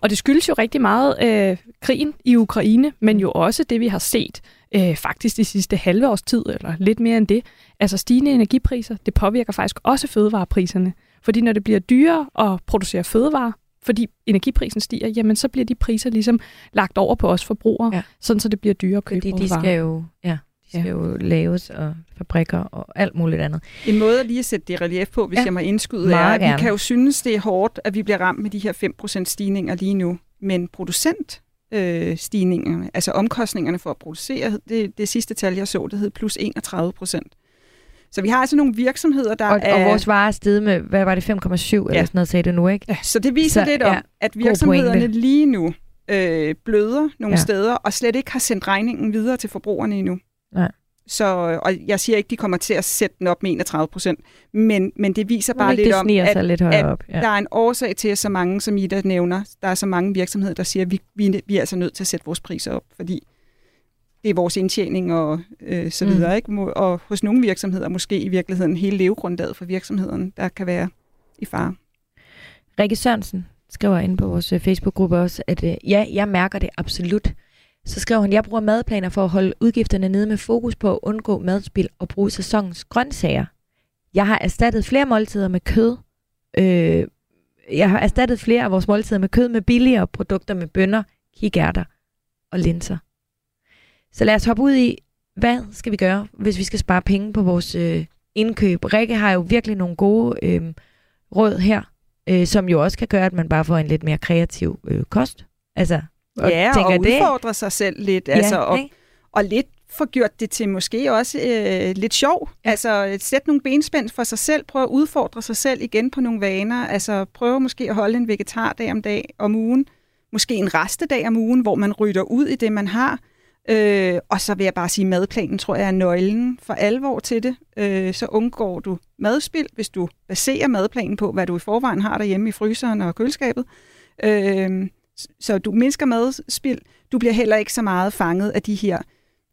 Og det skyldes jo rigtig meget øh, krigen i Ukraine, men jo også det, vi har set øh, faktisk de sidste halve års tid, eller lidt mere end det. Altså stigende energipriser, det påvirker faktisk også fødevarepriserne. Fordi når det bliver dyrere at producere fødevarer, fordi energiprisen stiger, jamen så bliver de priser ligesom lagt over på os forbrugere, Ja. ja. sådan så det bliver dyrere at købe Fordi de skal jo, ja, de skal Ja. jo laves, og fabrikker og alt muligt andet. En måde at lige at sætte det i relief på, hvis Ja. ja. jeg må indskyde, er, Meget at vi gerne. kan jo synes, det er hårdt, at vi bliver ramt med de her 5% stigninger lige nu. Men producent øh, stigningerne, altså omkostningerne for at producere, det, det sidste tal, jeg så, det hed plus 31 procent. Så vi har altså nogle virksomheder, der Og, er... og vores varer er steget med, hvad var det, 5,7 eller sådan noget, sagde du nu, ikke? Ja, så det viser Så, lidt om, ja, at virksomhederne lige nu øh, bløder nogle Ja. ja. steder, og slet ikke har sendt regningen videre til forbrugerne endnu. Nej. Så, og jeg siger ikke, de kommer til at sætte den op med 31 procent, men, men det viser bare ikke lidt om, at, lidt at op. ja. der er en årsag til, at så mange, som Ida nævner, der er så mange virksomheder, der siger, at vi, vi, vi er altså nødt til at sætte vores priser op, fordi det er vores indtjening og øh, så Mm. videre. Ikke? Må- Og hos nogle virksomheder måske i virkeligheden hele levegrundlaget for virksomheden, der kan være i fare. Rikke Sørensen skriver ind på vores øh, Facebook-gruppe også, at øh, ja, jeg mærker det absolut. Så skrev han, jeg bruger madplaner for at holde udgifterne nede med fokus på at undgå madspil og bruge sæsonens grøntsager. Jeg har erstattet flere måltider med kød. Øh, jeg har erstattet flere af vores måltider med kød med billigere produkter med bønner, kikærter og linser. Så lad os hoppe ud i, hvad skal vi gøre, hvis vi skal spare penge på vores øh, indkøb. Rikke har jo virkelig nogle gode øh, råd her øh, som jo også kan gøre, at man bare får en lidt mere kreativ øh, kost. Altså, og ja, tænker og udfordre sig selv lidt. altså, og, ikke? og lidt få gjort det til måske også øh, lidt sjov. Ja. Altså sæt nogle benspænd for sig selv, prøv at udfordre sig selv igen på nogle vaner. Altså prøv måske at holde en vegetardag om dag om ugen. Måske en restedag om ugen, hvor man rydder ud i det, man har. Øh, og så vil jeg bare sige, madplanen tror jeg er nøglen for alvor til det. Øh, så undgår du madspild, hvis du baserer madplanen på, hvad du i forvejen har derhjemme i fryseren og køleskabet. Øh, så du mindsker madspild. Du bliver heller ikke så meget fanget af de her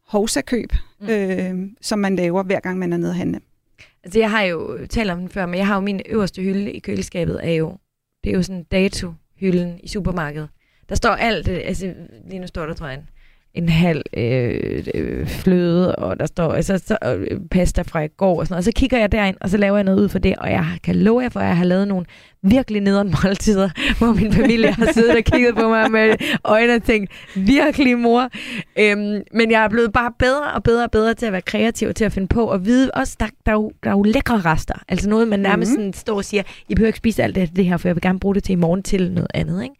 hovsakøb, mm. øh, som man laver, hver gang man er nede at handle. Altså, jeg har jo talt om den før, men jeg har jo min øverste hylde i køleskabet, er jo, det er jo sådan dato-hylden i supermarkedet. Der står alt, øh, altså lige nu står der, tror jeg, en, en halv øh, øh, fløde, og der står altså, så, øh, pasta fra i går og sådan noget. Og så kigger jeg derind, og så laver jeg noget ud for det, og jeg kan love jer for, at jeg har lavet nogle virkelig nederen måltider, hvor min familie har siddet og kigget på mig med øjne og tænkt, virkelig mor. Øhm, men jeg er blevet bare bedre og bedre og bedre til at være kreativ og til at finde på og vide også, der, der, er, jo, der er jo lækre rester. Altså noget, man nærmest Mhm. sådan står og siger, I behøver ikke spise alt det, det her, for jeg vil gerne bruge det til i morgen til noget andet. Ikke?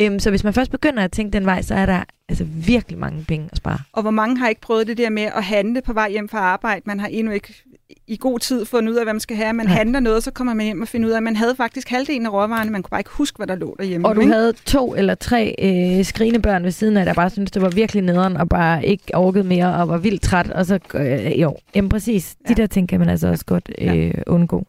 Øhm, så hvis man først begynder at tænke den vej, så er der altså virkelig mange penge at spare. Og hvor mange har ikke prøvet det der med at handle på vej hjem fra arbejde? Man har endnu ikke i god tid fundet ud af, hvad man skal have. Man Nej. handler noget, og så kommer man hjem og finder ud af, at man havde faktisk halvdelen af råvarerne. Man kunne bare ikke huske, hvad der lå derhjemme. Og du ikke? havde to eller tre øh, skrigende børn ved siden af, der bare syntes, det var virkelig nederen, og bare ikke orkede mere, og var vildt træt. Og så, øh, jo, jamen præcis. De Ja. der ting kan man altså også godt øh, undgå.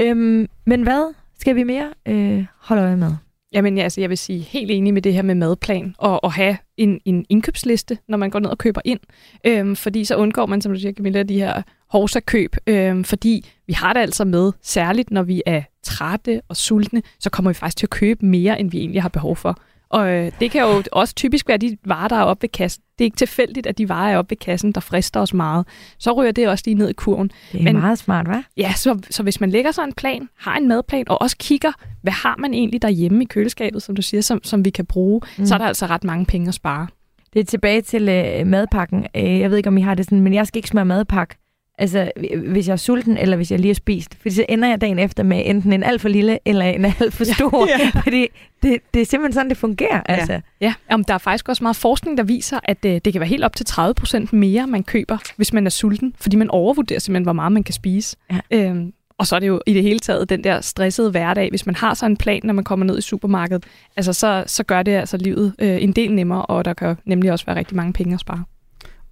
Øhm, men hvad skal vi mere øh, holde øje med? Jamen, ja, altså, jeg vil sige helt enig med det her med madplan og at have en, en indkøbsliste, når man går ned og køber ind. Øhm, fordi så undgår man, som du siger, Camilla, de her hovsa-køb. Øhm, fordi vi har det altså med, særligt når vi er trætte og sultne, så kommer vi faktisk til at købe mere, end vi egentlig har behov for. Og øh, det kan jo også typisk være de varer, der er oppe ved kassen. Det er ikke tilfældigt, at de varer er oppe ved kassen, der frister os meget. Så ryger det også lige ned i kurven. Det er Men- meget smart, hva'? Ja, så, så hvis man lægger sig en plan, har en madplan, og også kigger, hvad har man egentlig derhjemme i køleskabet, som du siger, som, som vi kan bruge, mm. så er der altså ret mange penge at spare. Det er tilbage til øh, madpakken. Øh, jeg ved ikke, om I har det sådan, men jeg skal ikke smøre madpakke. Altså, hvis jeg er sulten, eller hvis jeg lige har spist. Fordi så ender jeg dagen efter med enten en alt for lille, eller en alt for stor. Ja. Fordi det, det er simpelthen sådan, det fungerer. Altså. Ja, om der er faktisk også meget forskning, der viser, at øh, det kan være helt op til 30 procent mere, man køber, hvis man er sulten, fordi man overvurderer simpelthen, hvor meget man kan spise. Ja. Øhm, og så er det jo i det hele taget den der stressede hverdag. Hvis man har så en plan, når man kommer ned i supermarkedet, altså så, så gør det altså livet øh, en del nemmere, og der kan nemlig også være rigtig mange penge at spare.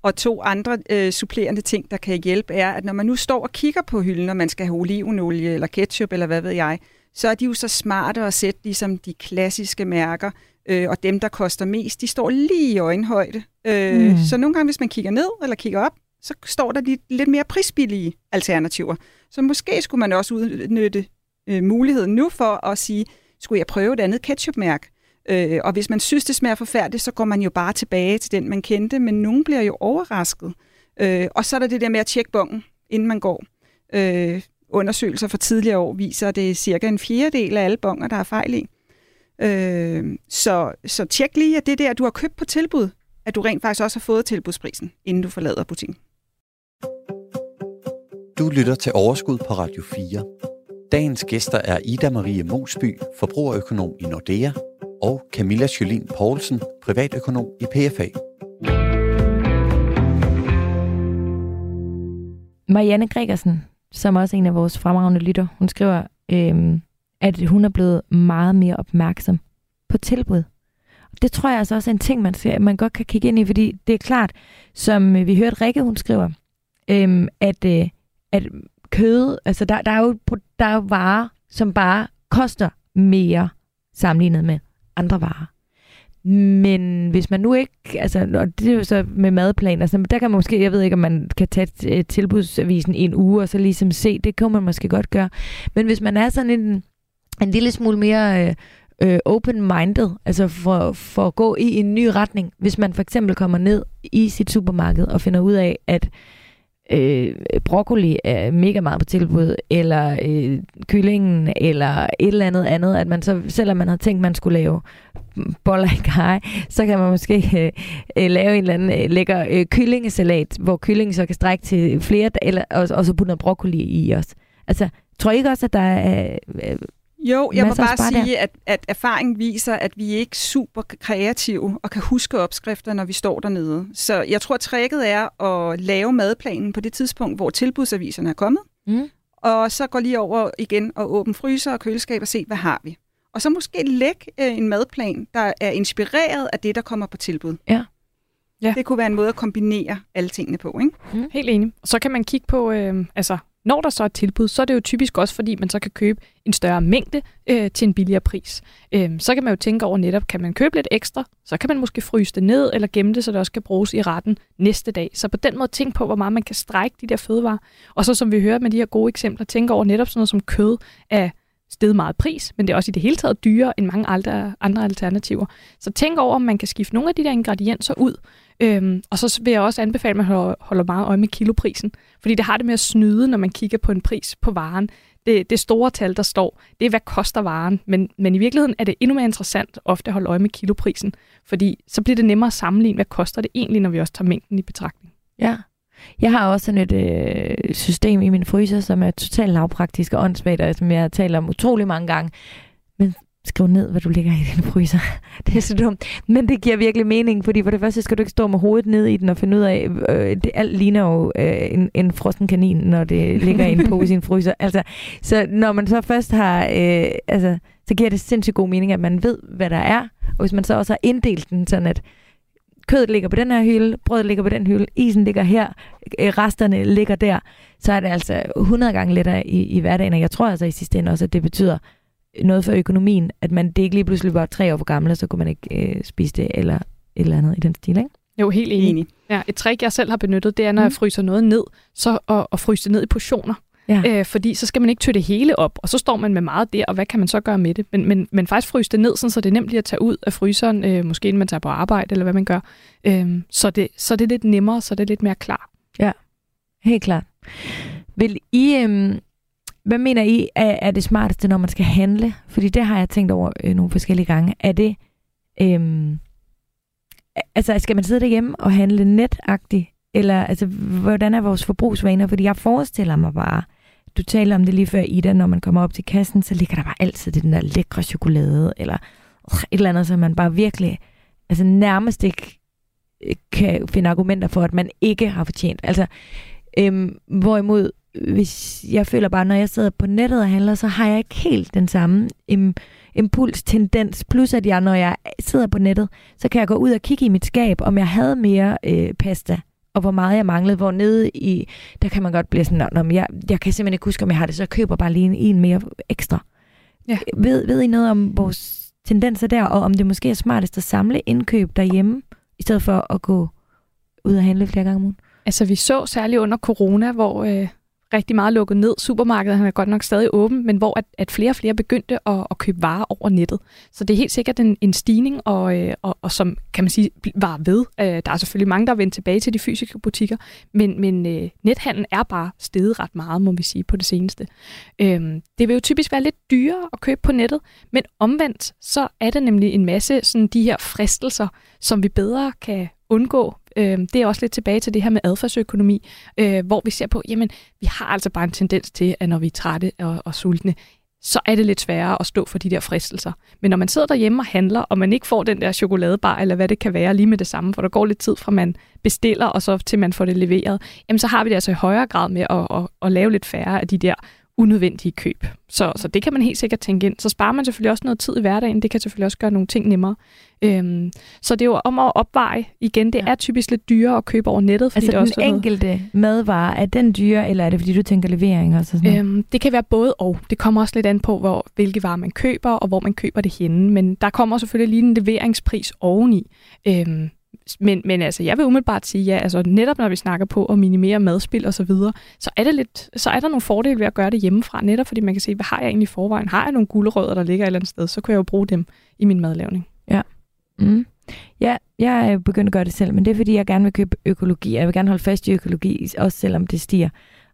Og to andre øh, supplerende ting, der kan hjælpe, er, at når man nu står og kigger på hylden, når man skal have olivenolie eller ketchup eller hvad ved jeg, så er de jo så smarte at sætte ligesom de klassiske mærker, øh, og dem, der koster mest, de står lige i øjenhøjde. Øh, mm. Så nogle gange, hvis man kigger ned eller kigger op, så står der de lidt mere prisbillige alternativer. Så måske skulle man også udnytte øh, muligheden nu for at sige, skulle jeg prøve et andet ketchupmærke? Øh, og hvis man synes, det smager forfærdeligt, så går man jo bare tilbage til den, man kendte, men nogen bliver jo overrasket. Øh, og så er der det der med at tjekke bongen, inden man går. Øh, undersøgelser fra tidligere år viser, at det er cirka en fjerdedel af alle bonger, der er fejl i. Øh, så, så tjek lige, at det der, du har købt på tilbud, at du rent faktisk også har fået tilbudsprisen, inden du forlader butikken. Du lytter til Overskud på Radio 4. Dagens gæster er Ida Marie Mosby, forbrugerøkonom i Nordea, og Camilla Jolin Poulsen, privatøkonom i PFA. Marianne Gregersen, som også er en af vores fremragende lytter, hun skriver, øhm, at hun er blevet meget mere opmærksom på tilbud. Det tror jeg altså også er en ting, man, ser, man godt kan kigge ind i, fordi det er klart, som øh, vi hørte Rikke, hun skriver, øhm, at, øh, at kød, altså der, der, er jo, der er jo varer, som bare koster mere sammenlignet med andre varer. Men hvis man nu ikke, altså, og det er jo så med madplaner, altså, der kan man måske, jeg ved ikke, om man kan tage øh, tilbudsavisen en uge, og så ligesom se, det kan man måske godt gøre. Men hvis man er sådan en, en lille smule mere øh, øh, open-minded, altså for, for at gå i en ny retning, hvis man for eksempel kommer ned i sit supermarked og finder ud af, at øh, broccoli er mega meget på tilbud, eller øh, kyllingen, eller et eller andet andet, at man så, selvom man havde tænkt, man skulle lave boller i kaj, så kan man måske øh, øh, lave en eller anden øh, lækker øh, kyllingesalat, hvor kyllingen så kan strække til flere, eller, og, og så putte noget broccoli i os. Altså, tror I ikke også, at der er øh, jo, jeg må bare sige, at, at erfaringen viser, at vi er ikke super kreative og kan huske opskrifter, når vi står dernede. Så jeg tror, at tricket er at lave madplanen på det tidspunkt, hvor tilbudsaviserne er kommet. Mm. Og så gå lige over igen og åbne fryser og køleskab og se, hvad har vi. Og så måske lægge øh, en madplan, der er inspireret af det, der kommer på tilbud. Ja. Ja. Det kunne være en måde at kombinere alle tingene på, ikke? Mm. Helt enig. Så kan man kigge på, øh, altså når der så er tilbud, så er det jo typisk også, fordi man så kan købe en større mængde øh, til en billigere pris. Øh, så kan man jo tænke over netop, kan man købe lidt ekstra, så kan man måske fryse det ned eller gemme det, så det også kan bruges i retten næste dag. Så på den måde tænk på, hvor meget man kan strække de der fødevarer. Og så som vi hører med de her gode eksempler, tænk over netop sådan noget som kød af steget meget pris, men det er også i det hele taget dyrere end mange andre, andre alternativer. Så tænk over, om man kan skifte nogle af de der ingredienser ud, Øhm, og så vil jeg også anbefale, at man holder, holder meget øje med kiloprisen, fordi det har det med at snyde, når man kigger på en pris på varen. Det, det store tal, der står, det er, hvad koster varen, men, men i virkeligheden er det endnu mere interessant ofte at holde øje med kiloprisen, fordi så bliver det nemmere at sammenligne, hvad koster det egentlig, når vi også tager mængden i betragtning. Ja, jeg har også sådan et øh, system i min fryser, som er totalt lavpraktisk og åndssvagt, og som jeg har talt om utrolig mange gange. Men skriv ned, hvad du ligger i din fryser. det er så dumt. Men det giver virkelig mening, fordi for det første skal du ikke stå med hovedet ned i den og finde ud af, øh, det alt ligner jo øh, en, en frossen kanin, når det ligger i en pose i sin fryser. Altså, så når man så først har, øh, altså, så giver det sindssygt god mening, at man ved, hvad der er. Og hvis man så også har inddelt den sådan, at kødet ligger på den her hylde, brødet ligger på den hylde, isen ligger her, øh, resterne ligger der, så er det altså 100 gange lettere i, i hverdagen. Og jeg tror altså i sidste ende også, at det betyder noget for økonomien, at man det ikke lige pludselig var tre år for gammel, og så kunne man ikke øh, spise det, eller et eller andet i den stil, ikke? Jo, helt enig. enig. Ja, et trick, jeg selv har benyttet, det er, når mm. jeg fryser noget ned, så at, at fryse det ned i portioner. Ja. Øh, fordi så skal man ikke tø det hele op, og så står man med meget der, og hvad kan man så gøre med det? Men, men, men faktisk fryse det ned, sådan, så det er nemt lige at tage ud af fryseren, øh, måske inden man tager på arbejde, eller hvad man gør. Øh, så, det, så det er lidt nemmere, så det er lidt mere klar. Ja, helt klart. Vil I, øh, hvad mener I er, er det smarteste, når man skal handle? Fordi det har jeg tænkt over øh, nogle forskellige gange. Er det... Øhm, altså, skal man sidde derhjemme og handle netagtigt? Eller altså, hvordan er vores forbrugsvaner? Fordi jeg forestiller mig bare, du taler om det lige før, Ida, når man kommer op til kassen, så ligger der bare altid den der lækre chokolade, eller et eller andet, som man bare virkelig, altså nærmest ikke øh, kan finde argumenter for, at man ikke har fortjent. Altså, øhm, hvorimod hvis jeg føler bare, når jeg sidder på nettet og handler, så har jeg ikke helt den samme im, impuls, tendens. Plus at jeg, når jeg sidder på nettet, så kan jeg gå ud og kigge i mit skab, om jeg havde mere øh, pasta og hvor meget jeg manglede. Hvor nede i, der kan man godt blive sådan, Nå, jeg, jeg kan simpelthen ikke huske, om jeg har det, så jeg køber bare lige en, en mere ekstra. Ja. Ved, ved I noget om vores tendenser der, og om det måske er smartest at samle indkøb derhjemme, i stedet for at gå ud og handle flere gange om ugen? Altså, vi så særligt under corona, hvor øh, rigtig meget lukket ned. Supermarkedet han er godt nok stadig åben, men hvor at, at flere og flere begyndte at, at købe varer over nettet. Så det er helt sikkert en, en stigning, og, øh, og, og som kan man sige, var ved. Øh, der er selvfølgelig mange, der er vendt tilbage til de fysiske butikker, men, men øh, nethandlen er bare steget ret meget, må vi sige, på det seneste. Øh, det vil jo typisk være lidt dyrere at købe på nettet, men omvendt, så er der nemlig en masse sådan de her fristelser, som vi bedre kan undgå Øh, det er også lidt tilbage til det her med adfærdsøkonomi, øh, hvor vi ser på, jamen, vi har altså bare en tendens til, at når vi er trætte og, og sultne, så er det lidt sværere at stå for de der fristelser. Men når man sidder derhjemme og handler, og man ikke får den der chokoladebar, eller hvad det kan være, lige med det samme, for der går lidt tid fra man bestiller, og så til man får det leveret, jamen så har vi det altså i højere grad med at, at, at lave lidt færre af de der unødvendige køb. Så, så det kan man helt sikkert tænke ind. Så sparer man selvfølgelig også noget tid i hverdagen. Det kan selvfølgelig også gøre nogle ting nemmere. Øhm, så det er jo om at opveje. Igen, det ja. er typisk lidt dyrere at købe over nettet. Fordi altså det også den enkelte noget... madvare, er den dyre, eller er det fordi, du tænker levering? Og sådan øhm, det kan være både og. Det kommer også lidt an på, hvor, hvilke varer man køber, og hvor man køber det henne. Men der kommer selvfølgelig lige en leveringspris oveni. Øhm, men, men altså, jeg vil umiddelbart sige, ja, altså netop når vi snakker på at minimere madspil og så videre, så er, det lidt, så er der nogle fordele ved at gøre det hjemmefra, netop fordi man kan se, hvad har jeg egentlig i forvejen? Har jeg nogle gulerødder, der ligger et eller andet sted, så kan jeg jo bruge dem i min madlavning. Ja. Mm. Ja, jeg er begyndt at gøre det selv, men det er fordi, jeg gerne vil købe økologi. Jeg vil gerne holde fast i økologi, også selvom det stiger.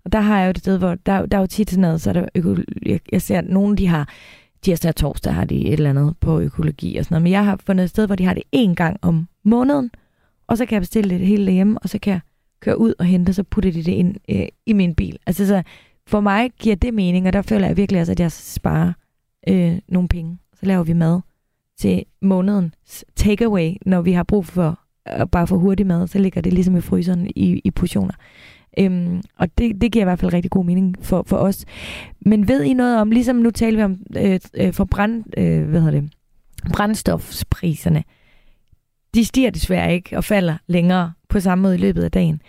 Og der har jeg jo et sted, hvor der, der er jo tit sådan noget, så er der økologi, jeg, jeg ser, at nogen de har tirsdag og torsdag har de et eller andet på økologi og sådan noget. Men jeg har fundet et sted, hvor de har det én gang om måneden, og så kan jeg bestille det hele hjemme, og så kan jeg køre ud og hente, og så putter de det ind øh, i min bil. Altså så for mig giver det mening, og der føler jeg virkelig også, at jeg sparer øh, nogle penge. Så laver vi mad til månedens takeaway, når vi har brug for øh, bare for hurtig mad, så ligger det ligesom i fryseren i, i portioner. Øhm, og det, det giver i hvert fald rigtig god mening for, for os. Men ved I noget om, ligesom nu taler vi om øh, øh, for brand, øh, hvad hedder det, brændstofspriserne, de stiger desværre ikke og falder længere på samme måde i løbet af dagen.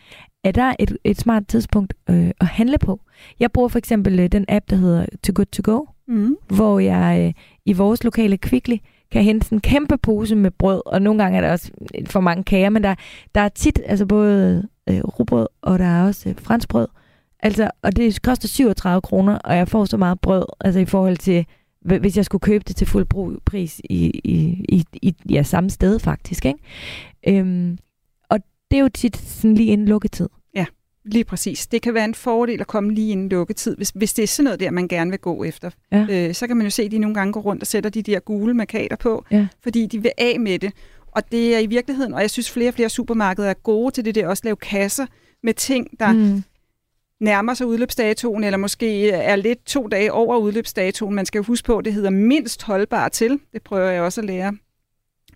Er der et, et smart tidspunkt øh, at handle på? Jeg bruger for eksempel øh, den app, der hedder Too Good To Go, mm. hvor jeg øh, i vores lokale Kvickly kan hente sådan en kæmpe pose med brød, og nogle gange er der også for mange kager, men der, der er tit altså både øh, rugbrød, og der er også øh, franskbrød. Altså, og det koster 37 kroner, og jeg får så meget brød, altså i forhold til, hvis jeg skulle købe det til fuld pris i, i, i, i ja, samme sted faktisk. Ikke? Øhm, og det er jo tit sådan lige inden lukketid. Ja, lige præcis. Det kan være en fordel at komme lige inden lukketid, hvis, hvis det er sådan noget der, man gerne vil gå efter. Ja. Øh, så kan man jo se, at de nogle gange går rundt og sætter de der gule markader på, ja. fordi de vil af med det. Og det er i virkeligheden, og jeg synes flere og flere supermarkeder er gode til det der, også lave kasser med ting, der mm nærmer sig udløbsdatoen, eller måske er lidt to dage over udløbsdatoen. Man skal jo huske på, at det hedder mindst holdbar til. Det prøver jeg også at lære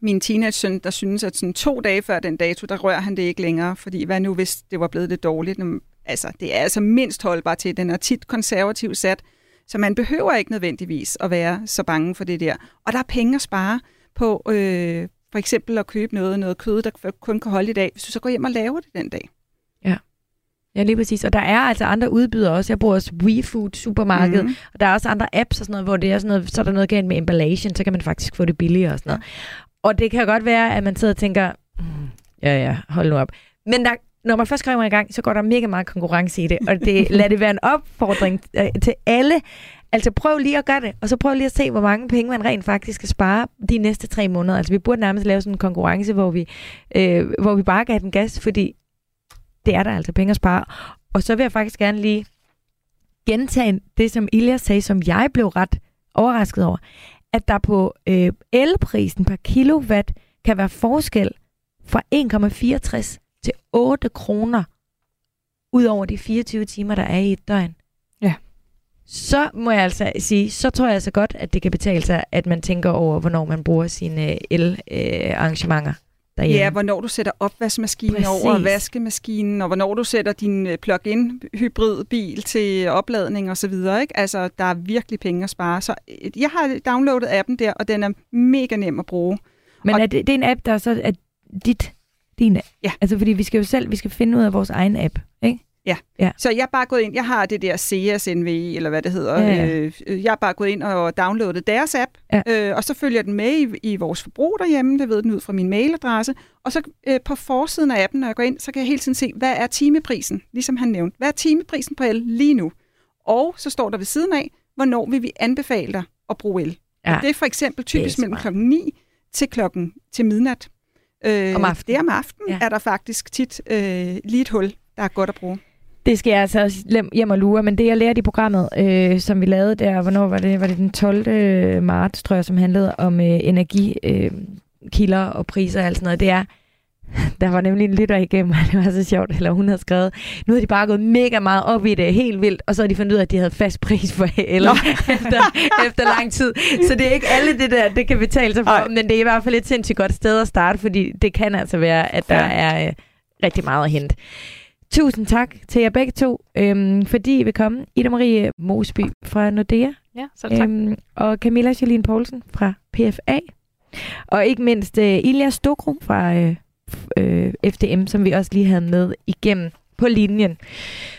min teenage-søn, der synes, at sådan to dage før den dato, der rører han det ikke længere, fordi hvad nu, hvis det var blevet lidt dårligt? Altså, det er altså mindst holdbar til. Den er tit konservativt sat, så man behøver ikke nødvendigvis at være så bange for det der. Og der er penge at spare på, øh, for eksempel at købe noget, noget kød, der kun kan holde i dag, hvis du så går hjem og laver det den dag. Ja. Ja, lige præcis. Og der er altså andre udbydere også. Jeg bruger også WeFood supermarked, mm. og der er også andre apps og sådan noget, hvor det er sådan noget, så er der noget galt med emballagen, så kan man faktisk få det billigere og sådan noget. Og det kan godt være, at man sidder og tænker, mm, ja ja, hold nu op. Men der, når man først kommer i gang, så går der mega meget konkurrence i det, og det, lad det være en opfordring øh, til alle, Altså prøv lige at gøre det, og så prøv lige at se, hvor mange penge man rent faktisk skal spare de næste tre måneder. Altså vi burde nærmest lave sådan en konkurrence, hvor vi, øh, hvor vi bare gav den gas, fordi det er der altså penge at spare. Og så vil jeg faktisk gerne lige gentage det, som Ilja sagde, som jeg blev ret overrasket over, at der på øh, elprisen per kilowatt kan være forskel fra 1,64 til 8 kroner ud over de 24 timer, der er i et døgn så må jeg altså sige, så tror jeg altså godt, at det kan betale sig, at man tænker over, hvornår man bruger sine el-arrangementer. Derhjemme. Ja, hvornår du sætter opvaskemaskinen Præcis. over vaskemaskinen, og hvornår du sætter din øh, plug-in hybridbil til opladning og så videre. Ikke? Altså, der er virkelig penge at spare. Så øh, jeg har downloadet appen der, og den er mega nem at bruge. Men og er det, det er en app, der så er dit din Ja. Altså, fordi vi skal jo selv, vi skal finde ud af vores egen app, ikke? Så jeg er bare gået ind, jeg har det der CSNVI, eller hvad det hedder. Ja, ja. Øh, jeg er bare gået ind og downloadet deres app, Ja. øh, og så følger den med i, i vores forbrug derhjemme, det ved den ud fra min mailadresse. Og så øh, på forsiden af appen, når jeg går ind, så kan jeg hele tiden se, hvad er timeprisen, ligesom han nævnte. Hvad er timeprisen på el lige nu? Og så står der ved siden af, hvornår vil vi anbefale dig at bruge el. Ja. Og det er for eksempel typisk mellem klokken 9 til klokken til midnat. Øh, Om aftenen. Det er om aftenen, Ja. ja. er der faktisk tit øh, lige et hul, der er godt at bruge. Det skal jeg altså også hjem og lure, men det jeg lærte i programmet, øh, som vi lavede der, hvornår var det? Var det den 12. marts, tror jeg, som handlede om øh, energikilder øh, og priser og alt sådan noget, det er, der var nemlig en lytter igennem, og det var så sjovt, eller hun havde skrevet, nu har de bare gået mega meget op i det, helt vildt, og så har de fundet ud af, at de havde fast pris for el efter, efter lang tid. Så det er ikke alle det der, det kan betale sig for, Ej. men det er i hvert fald et sindssygt godt sted at starte, fordi det kan altså være, at der Ja. er øh, rigtig meget at hente. Tusind tak til jer begge to, øhm, fordi I vil komme. Ida Marie Mosby fra Nordea, Ja, så tak. øhm, og Camilla Jolien Poulsen fra PFA, og ikke mindst øh, Ilja Stokro fra øh, øh, FDM, som vi også lige havde med igennem på linjen.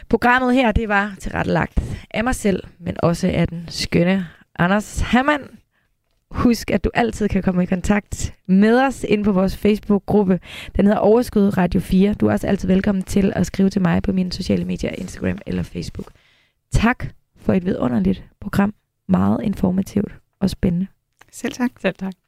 Programmet her, det var tilrettelagt af mig selv, men også af den skønne Anders Hammann. Husk, at du altid kan komme i kontakt med os ind på vores Facebook-gruppe. Den hedder Overskud Radio 4. Du er også altid velkommen til at skrive til mig på mine sociale medier, Instagram eller Facebook. Tak for et vidunderligt program. Meget informativt og spændende. Selv tak. Selv tak.